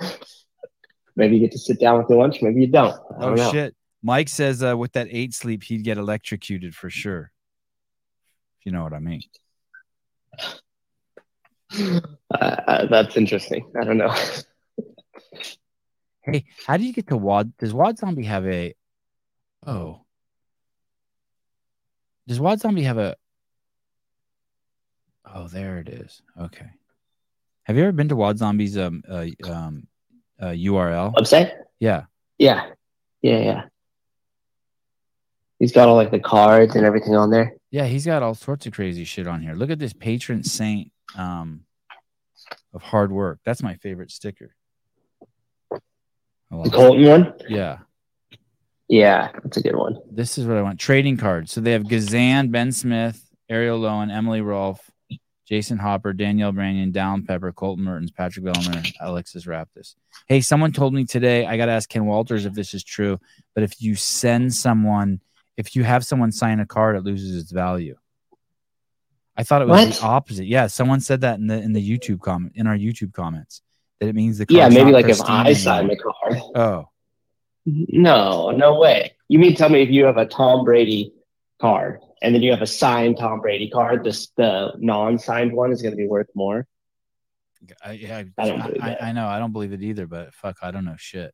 Maybe you get to sit down with your lunch. Maybe you don't. I Oh don't know. shit. Mike says uh, with that eight sleep, he'd get electrocuted for sure. If you know what I mean. Uh, uh, that's interesting. I don't know. Hey, how do you get to Wad? Does Wad Zombie have a? Oh, does Wad Zombie have a? Oh, there it is. Okay. Have you ever been to Wad Zombie's um uh, um uh, URL? Website? Yeah. Yeah, yeah, yeah. He's got all like the cards and everything on there. Yeah, he's got all sorts of crazy shit on here. Look at this patron saint um of hard work. That's my favorite sticker. The. Colton one. Yeah. Yeah, that's a good one. This is what I want. Trading cards. So they have Gazan, Ben Smith, Ariel Loewen, Emily Rolfe, Jason Hopper, Danielle Branyan, Down Pepper, Colton Mertens, Patrick Vellner, Alexis Raptis. Hey, someone told me today, I got to ask Ken Walters if this is true, but if you send someone, if you have someone sign a card, it loses its value. I thought it was What? the opposite. Yeah, someone said that in the in the YouTube comment in our YouTube comments that it means the Yeah, maybe like if I sign the card. Oh, No, no way. You mean tell me if you have a Tom Brady card and then you have a signed Tom Brady card, this the non-signed one is going to be worth more? I, yeah, I don't believe I, that. I know. I don't believe it either, but fuck, I don't know shit.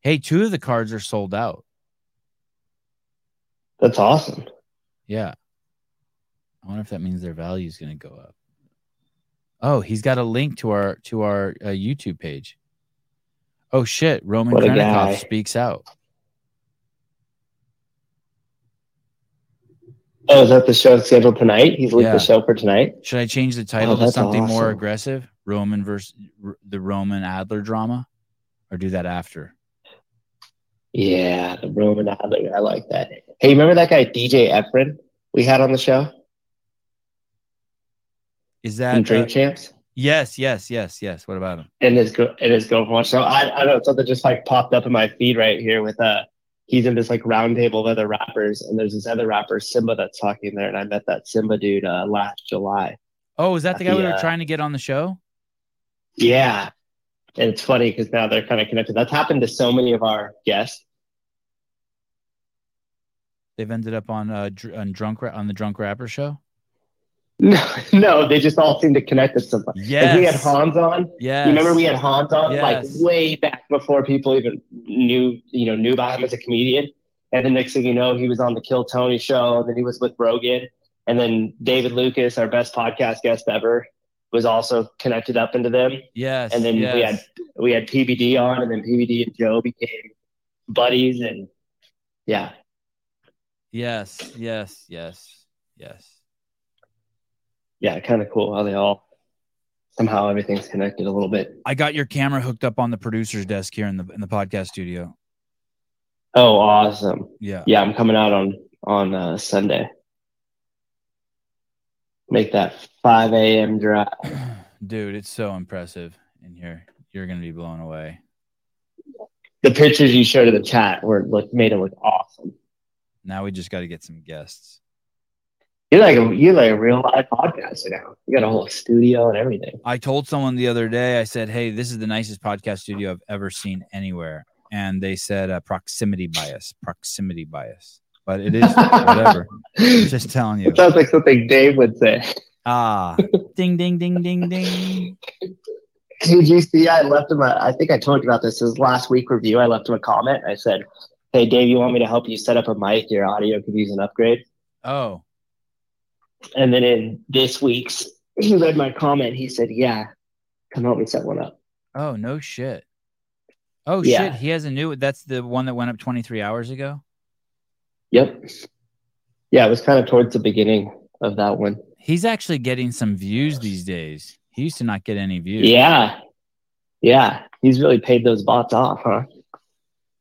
Hey, two of the cards are sold out. That's awesome. Yeah. I wonder if that means their value is going to go up. Oh, he's got a link to our to our uh, YouTube page. Oh shit, Roman What Khrennikov speaks out. Oh, is that the show scheduled tonight? He's leaked Yeah. the show for tonight. Should I change the title to Oh, that's something more aggressive? Roman versus R- the Roman Adler drama, or do that after? Yeah, the Roman Adler. I like that. Hey, remember that guy DJ Efren we had on the show Is from that Drink uh, Champs? yes, yes, yes, yes. What about him? and his girl and his girlfriend. So I, I don't know something just like popped up in my feed right here with uh he's in this like round table of other rappers and there's this other rapper Simba that's talking there and I met that Simba dude uh, last July. Oh, is that the guy we were Yeah. trying to get on the show? Yeah, and it's funny because now they're kind of connected. That's happened to so many of our guests. They've ended up on uh dr- on drunk Ra- on the drunk rapper show. No, no, they just all seem to connect at some point. Like we had Yes. Hans on. Yes. You remember we had Hans on like way back before people even knew, you know, knew about him as a comedian. And the next thing you know, he was on the Kill Tony show, and then he was with Rogan. And then David Lucas, our best podcast guest ever, was also connected up into them. Yes. And then we had we had PBD on, and then PBD and Joe became buddies, and yeah, Yes, yes, yes, yes. yeah, kind of cool how they all somehow everything's connected a little bit. I got your camera hooked up on the producer's desk here in the in the podcast studio. Oh, awesome! Yeah. Yeah, I'm coming out on on uh, Sunday. Make that 5 a.m. drive. Dude, it's so impressive in here. You're gonna be blown away. The pictures you showed in the chat were look made it look awesome. Now we just got to get some guests. You're like a, you're like a real live podcaster now. You got a whole studio and everything. I told someone the other day, I said, Hey, this is the nicest podcast studio I've ever seen anywhere. And they said uh, proximity bias, proximity bias. But it is whatever. Just telling you. It sounds like something Dave would say. Ah, ding, ding, ding, ding, ding. Did you see? I left him a. I think I told you about this. His last week review. I left him a comment. I said, "Hey, Dave, you want me to help you set up a mic? Your audio could use an upgrade." Oh, And then in this week's, he read my comment. He said, "Yeah, come help me set one up." oh, no shit. Oh, Yeah. shit. He has a new, that's the one that went up 23 hours ago. Yep. Yeah, it was kind of towards the beginning of that one. He's actually getting some views these days. He used to not get any views. Yeah, yeah. He's really paid those bots off, huh?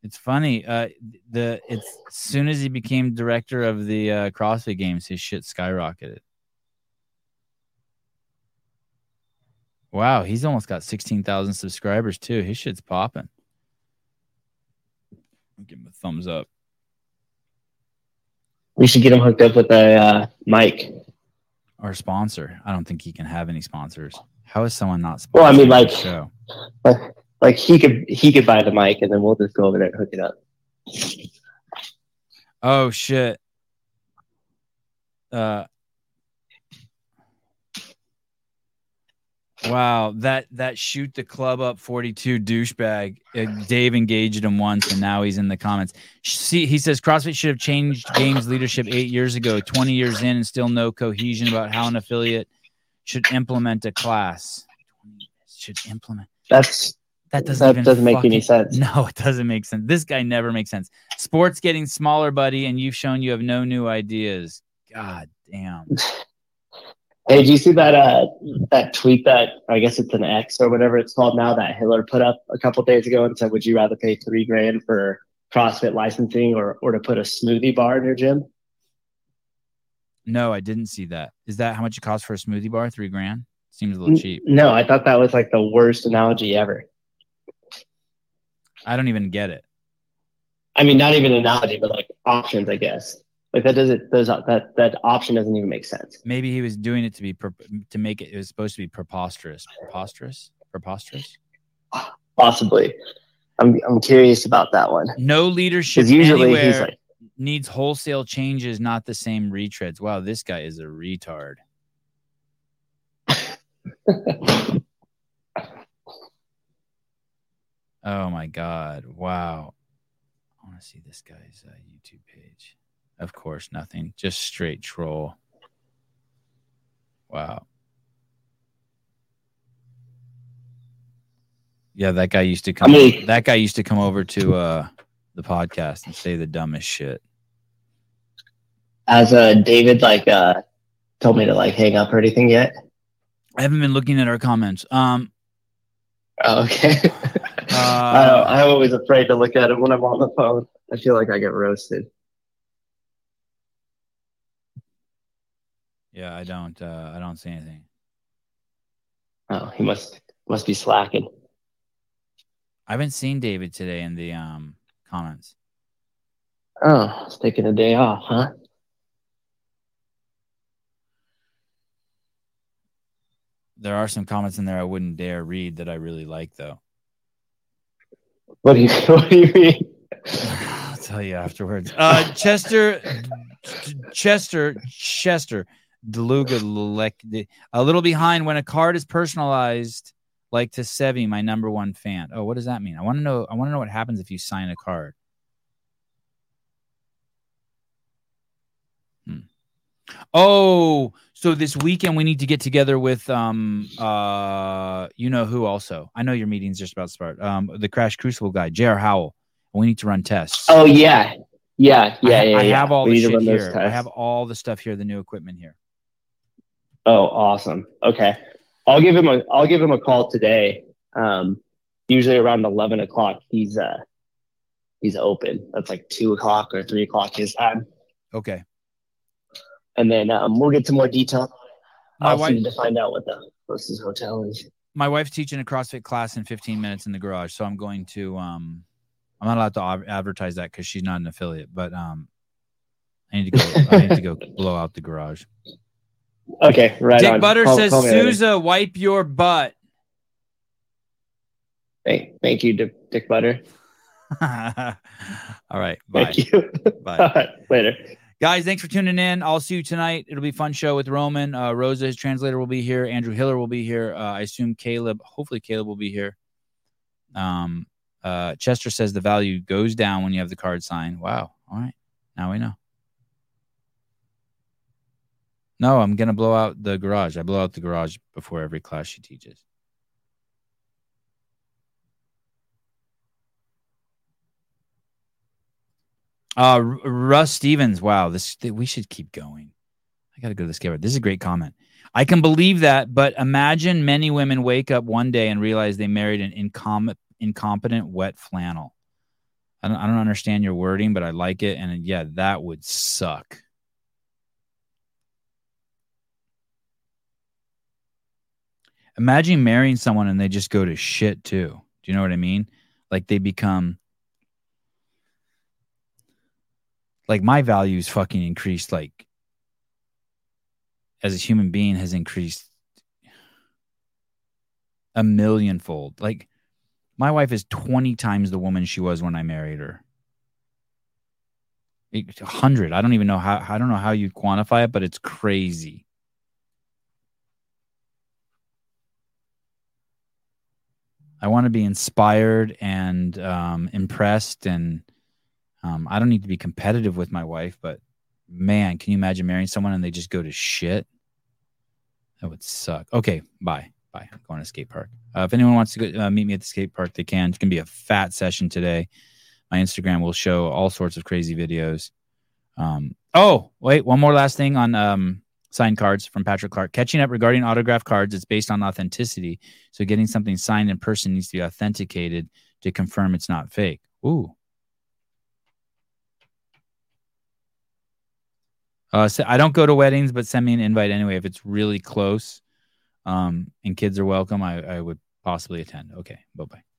It's funny. Uh, the it's as soon as he became director of the uh, CrossFit Games, his shit skyrocketed. Wow, he's almost got sixteen thousand subscribers too. His shit's popping. Give him a thumbs up. We should get him hooked up with a uh, mic. Our sponsor. I don't think he can have any sponsors. How is someone not? Well, I mean, like? Like, he could he could buy the mic, and then we'll just go over there and hook it up. Oh shit. Uh Wow, that that shoot the club up 42 douchebag. Uh, Dave engaged him once and now he's in the comments. See, he says CrossFit should have changed games leadership 8 years ago, 20 years in and still no cohesion about how an affiliate should implement a class. Should implement. That's That doesn't that doesn't make any sense. No, it doesn't make sense. This guy never makes sense. Sports getting smaller, buddy, and you've shown you have no new ideas. God damn. Hey, did you see that uh that tweet that I guess it's an X or whatever it's called now that Hiller put up a couple days ago and said, "Would you rather pay three grand for CrossFit licensing or or to put a smoothie bar in your gym?" No, I didn't see that. Is that how much it costs for a smoothie bar? Three grand? Seems a little cheap. No, I thought that was like the worst analogy ever. I don't even get it. I mean, not even analogy, but like options, I guess. Like that doesn't those that that option doesn't even make sense. Maybe he was doing it to be to make it. It was supposed to be preposterous. Preposterous. Preposterous. Possibly, I'm I'm curious about that one. No leadership usually he's anywhere like- needs wholesale changes, not the same retreads. Wow, this guy is a retard. oh my god! Wow, I want to see this guy's uh, YouTube page. Of course, nothing. Just straight troll. Wow. Yeah, that guy used to come. mean- that guy used to come over to uh the podcast and say the dumbest shit. As uh David like uh told me to like hang up or anything yet? I haven't been looking at our comments. Um, Oh, okay. I uh, don't, I'm always afraid to look at it when I'm on the phone. I feel like I get roasted. yeah, I don't. Uh, I don't see anything. Oh, he must must be slacking. I haven't seen David today in the um comments. Oh, he's taking a day off, huh? There are some comments in there I wouldn't dare read that I really like, though. What do you What do you mean? I'll tell you afterwards. Uh, Chester, Chester, Chester, Deluga, a little behind when a card is personalized, like to Sevi, my number one fan. Oh, what does that mean? I want to know. I want to know what happens if you sign a card. Oh, so this weekend we need to get together with um uh you know who also. I know your meeting's just about to start. Um, the Crash Crucible guy, J.R. Howell. We need to run tests. Oh yeah, yeah, yeah, I, yeah. I yeah. have all We the shit here. I have all the stuff here, the new equipment here. Oh, awesome. Okay, I'll give him a I'll give him a call today. Um, usually around eleven o'clock, he's uh he's open. That's like two o'clock or three o'clock his time, Okay. And then um, we'll get some more detail. My I also wife- to find out what the closest hotel is. My wife's teaching a CrossFit class in 15 minutes in the garage, so I'm going to um I'm not allowed to ad- advertise that because she's not an affiliate, but um I need to go. I need to go blow out the garage. Okay, right Dick on. Butter Call- says, call. Souza, wipe your butt. Hey, thank you, Dick, Dick Butter. All right. Bye. Thank you. Bye. Right, later. Guys, thanks for tuning in. I'll see you tonight. It'll be a fun show with Roman. Uh, Rosa, his translator, will be here. Andrew Hiller will be here. Uh, I assume Caleb, hopefully, Caleb will be here. Um, uh, Chester says the value goes down when you have the card signed. Wow. All right. Now we know. No, I'm going to blow out the garage. I blow out the garage before every class she teaches. Uh, Russ Stevens. Wow, this we should keep going. I got to go to the scale. This is a great comment. I can believe that, but imagine many women wake up one day and realize they married an incom- incompetent wet flannel. I don't, I don't understand your wording, but I like it. And yeah, that would suck. Imagine marrying someone and they just go to shit too. Do you know what I mean? Like they become like my values fucking increased like as a human being has increased a millionfold. Like my wife is 20 times the woman she was when I married her. A hundred. I don't even know how I don't know how you quantify it, but it's crazy. I want to be inspired and um, impressed, and um, I don't need to be competitive with my wife. But man, can you imagine marrying someone and they just go to shit? That would suck. Okay, bye, bye. I'm going to skate park. Uh, if anyone wants to go, uh, meet me at the skate park, they can. It's gonna be a fat session today. My Instagram will show all sorts of crazy videos. Um, oh, wait, one more last thing on um, signed cards from Patrick Clark. Catching up regarding autograph cards, it's based on authenticity. So getting something signed in person needs to be authenticated to confirm it's not fake. Ooh. Uh, so I don't go to weddings, but send me an invite anyway. If it's really close um, and kids are welcome, I, I would possibly attend. Okay. Bye bye.